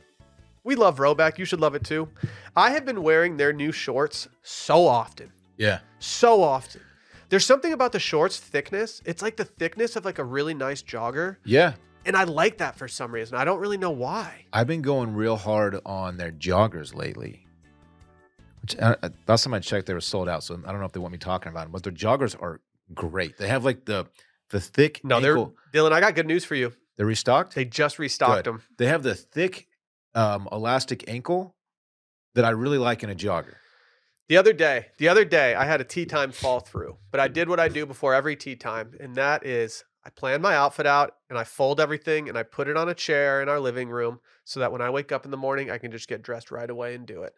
We love Rhoback. You should love it too. I have been wearing their new shorts so often, Yeah. so often. There's something about the shorts thickness. It's like the thickness of like a really nice jogger, Yeah. And I like that for some reason. I don't really know why. I've been going real hard on their joggers lately. Which uh, uh, last time I checked, they were sold out. So I don't know if they want me talking about them, but their joggers are great. They have like the the thick. No, ankle- they're Dillon. I got good news for you. they're restocked. They just restocked Good. them. They have the thick um, elastic ankle that I really like in a jogger. The other day, the other day, I had a tea time fall through, but I did what I do before every tea time, and that is I plan my outfit out and I fold everything and I put it on a chair in our living room so that when I wake up in the morning, I can just get dressed right away and do it.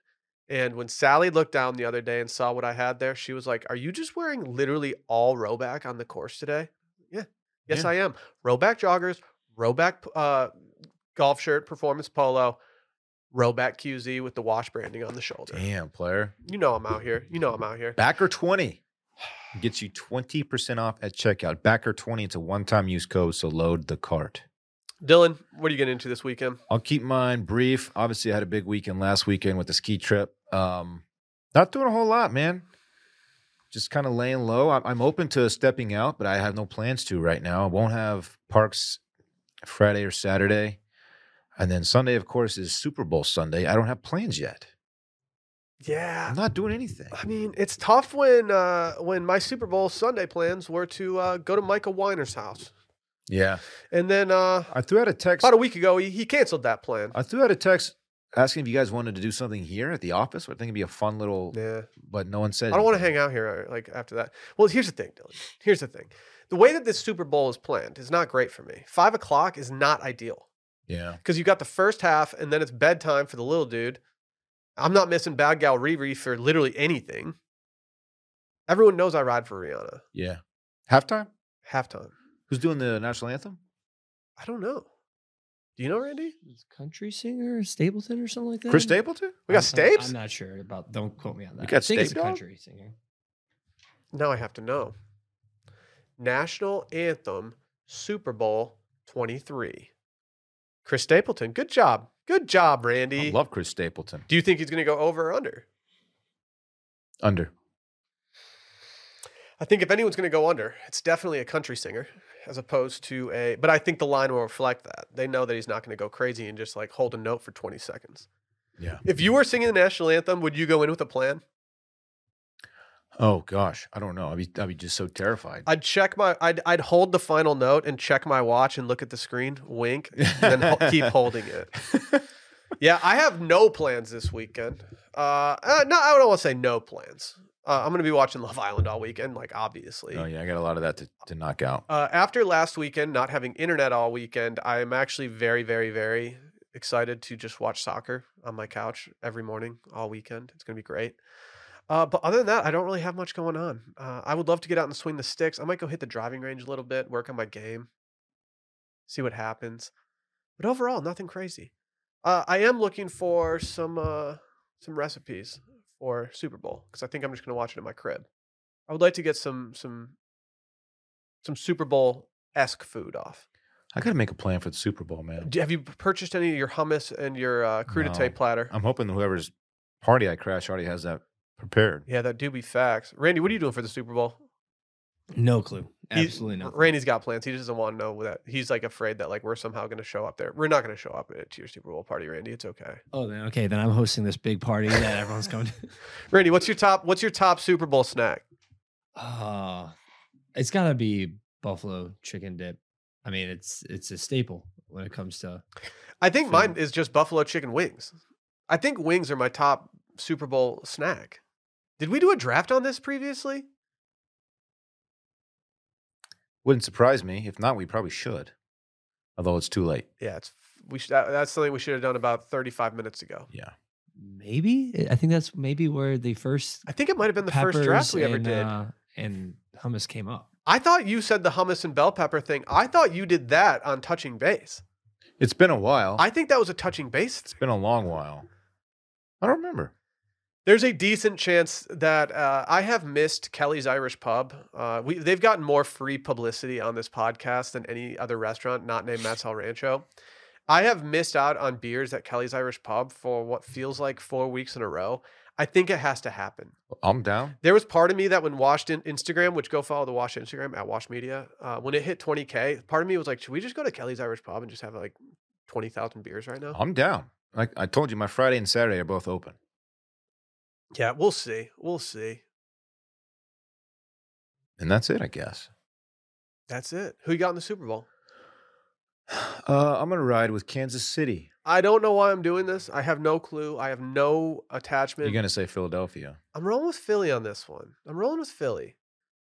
And when Sally looked down the other day and saw what I had there, she was like, Are you just wearing literally all Rhoback on the course today? Yeah. Yes, Yeah. I am. Rhoback joggers, Rhoback uh, golf shirt, performance polo, Rhoback QZ with the wash branding on the shoulder. Damn, player. You know I'm out here. You know I'm out here. Backer 20 gets you 20% off at checkout. Backer 20, it's a one time use code, so load the cart. Dillon, what are you getting into this weekend? I'll keep mine brief. Obviously, I had a big weekend last weekend with the ski trip. Um, not doing a whole lot, man. Just kind of laying low. I'm, I'm open to stepping out, but I have no plans to right now. I won't have parks Friday or Saturday. And then Sunday, of course, is Super Bowl Sunday. I don't have plans yet. Yeah. I'm not doing anything. I mean, it's tough when uh, when my Super Bowl Sunday plans were to uh, go to Michael Weiner's house, Yeah. and then uh, I threw out a text. about a week ago he, he canceled that plan. I threw out a text asking if you guys wanted to do something here at the office. I think it'd be a fun little, Yeah, but no one said. I don't want to hang out here uh, like after that. Well, here's the thing, Dillon. Here's the thing: the way that this Super Bowl is planned is not great for me. Five o'clock is not ideal Yeah. because you got the first half, and then it's bedtime for the little dude. I'm not missing Bad Gal Riri for literally anything. Everyone knows I ride for Rihanna. Yeah. Halftime? Halftime. Who's doing the national anthem? I don't know. Do you know, Randy? Is country singer Stapleton or something like that. Chris Stapleton? We got I'm- I'm- Stapes? I'm not sure about. Don't quote me on that. You got I think it's a Dog? country singer. Now I have to know. National Anthem Super Bowl 23. Chris Stapleton. Good job. Good job, I Randy. love Chris Stapleton. Do you think he's going to go over or under? Under. I think if anyone's going to go under, it's definitely a country singer as opposed to a. But I think the line will reflect that. They know that he's not going to go crazy and just like hold a note for 20 seconds. Yeah. If you were singing the national anthem, would you go in with a plan? Oh gosh, I don't know. I'd be I'd be just so terrified. I'd check my. I'd I'd hold the final note and check my watch and look at the screen, wink, and then keep *laughs* holding it. Yeah, I have no plans this weekend. Uh, uh no, I don't want to say no plans. Uh, I'm going to be watching Love Island all weekend, like obviously. oh yeah, I got a lot of that to, to knock out. Uh, after last weekend, not having internet all weekend, I am actually very, very, very excited to just watch soccer on my couch every morning all weekend. It's going to be great. Uh, but other than that, I don't really have much going on. Uh, I would love to get out and swing the sticks. I might go hit the driving range a little bit, work on my game, see what happens. But overall, nothing crazy. Uh, I am looking for some uh, some recipes for Super Bowl because I think I'm just going to watch it in my crib. I would like to get some some some Super Bowl esque food off. I got to make a plan for the Super Bowl, man. Do- Have you purchased any of your hummus and your uh, crudité No. platter? I'm hoping whoever's party I crash already has that prepared. yeah, that do be facts. Randy, what are you doing for the Super Bowl? No clue. He's- Absolutely no. Randy's got plans. He just doesn't want to know that. He's like afraid that like we're somehow going to show up there. We're not going to show up at your Super Bowl party, Randy. It's okay. Oh, then okay. Then I'm hosting this big party that everyone's going to. *laughs* Randy, what's your top? What's your top Super Bowl snack? Uh, it's got to be buffalo chicken dip. I mean, it's it's a staple when it comes to. I think So- mine is just buffalo chicken wings. I think wings are my top Super Bowl snack. Did we do a draft on this previously? Wouldn't surprise me. If not, we probably should. Although it's too late. Yeah, it's we should, that, that's something we should have done about 35 minutes ago. Yeah. Maybe I think that's maybe where the first I think it might have been the first draft we ever and, did. uh, and hummus came up. I thought you said the hummus and bell pepper thing. I thought you did that on touching base. It's been a while. I think that was a touching base. it's been a long while. I don't remember. There's a decent chance that uh, I have missed Kelly's Irish Pub. Uh, we they've gotten more free publicity on this podcast than any other restaurant not named Matt's El Rancho. I have missed out on beers at Kelly's Irish Pub for what feels like four weeks in a row. I think it has to happen. I'm down. There was part of me that when Washed in Instagram, which go follow the Wash Instagram at Wash Media, uh, when it hit 20k, part of me was like, should we just go to Kelly's Irish Pub and just have like 20,000 beers right now? I'm down. Like I told you, my Friday and Saturday are both open. Yeah, we'll see. We'll see. And that's it, I guess. That's it. Who you got in the Super Bowl? *sighs* Uh, I'm gonna ride with Kansas City. I don't know why I'm doing this. I have no clue. I have no attachment. You're gonna say Philadelphia. I'm rolling with Philly on this one. I'm rolling with Philly.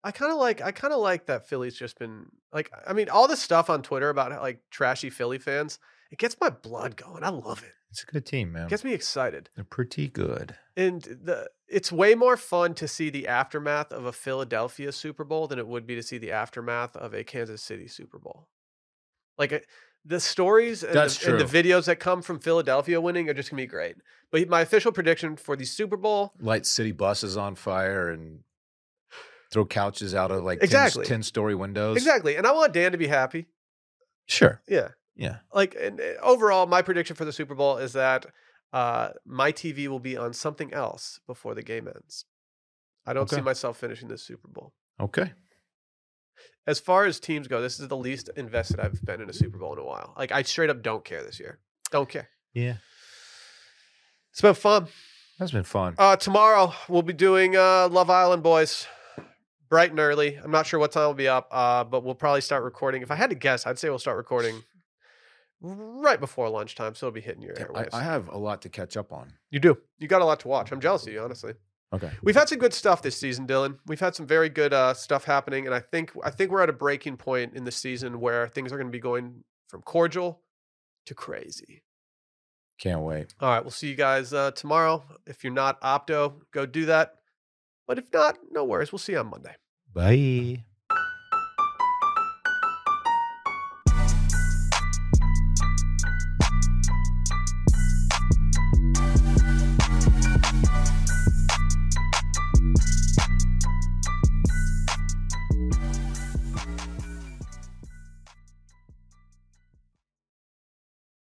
I kind of like I kind of like that Philly's just been like I mean all this stuff on Twitter about like trashy Philly fans. It gets my blood going. I love it. It's a good team, man. Gets me excited. They're pretty good. And the it's way more fun to see the aftermath of a Philadelphia Super Bowl than it would be to see the aftermath of a Kansas City Super Bowl. Like uh, the stories and, the, and the videos that come from Philadelphia winning are just gonna be great. But my official prediction for the Super Bowl, Light city buses on fire and throw couches out of like Exactly. 10, story windows. exactly. And I want Dan to be happy. Sure. Yeah. Yeah. like and uh, overall my prediction for the super bowl is that uh my tv will be on something else before the game ends. I don't see myself finishing this super bowl. Okay. as far as teams go this is the least invested i've been in a super bowl in a while. Like i straight up don't care this year. Don't care. Yeah. it's been fun. That's been fun. uh tomorrow we'll be doing uh love island boys. Bright and early. I'm not sure what time we'll be up uh but we'll probably start recording. If i had to guess i'd say we'll start recording right before lunchtime so it'll be hitting your I, airwaves I have a lot to catch up on. You do. You got a lot to watch. I'm jealous of you, honestly. Okay. We've had some good stuff this season, Dillon. We've had some very good uh, stuff happening, and I think I think we're at a breaking point in the season where things are going to be going from cordial to crazy. Can't wait. All right, we'll see you guys uh, tomorrow. If you're not opto, go do that. But if not, no worries. We'll see you on Monday. Bye.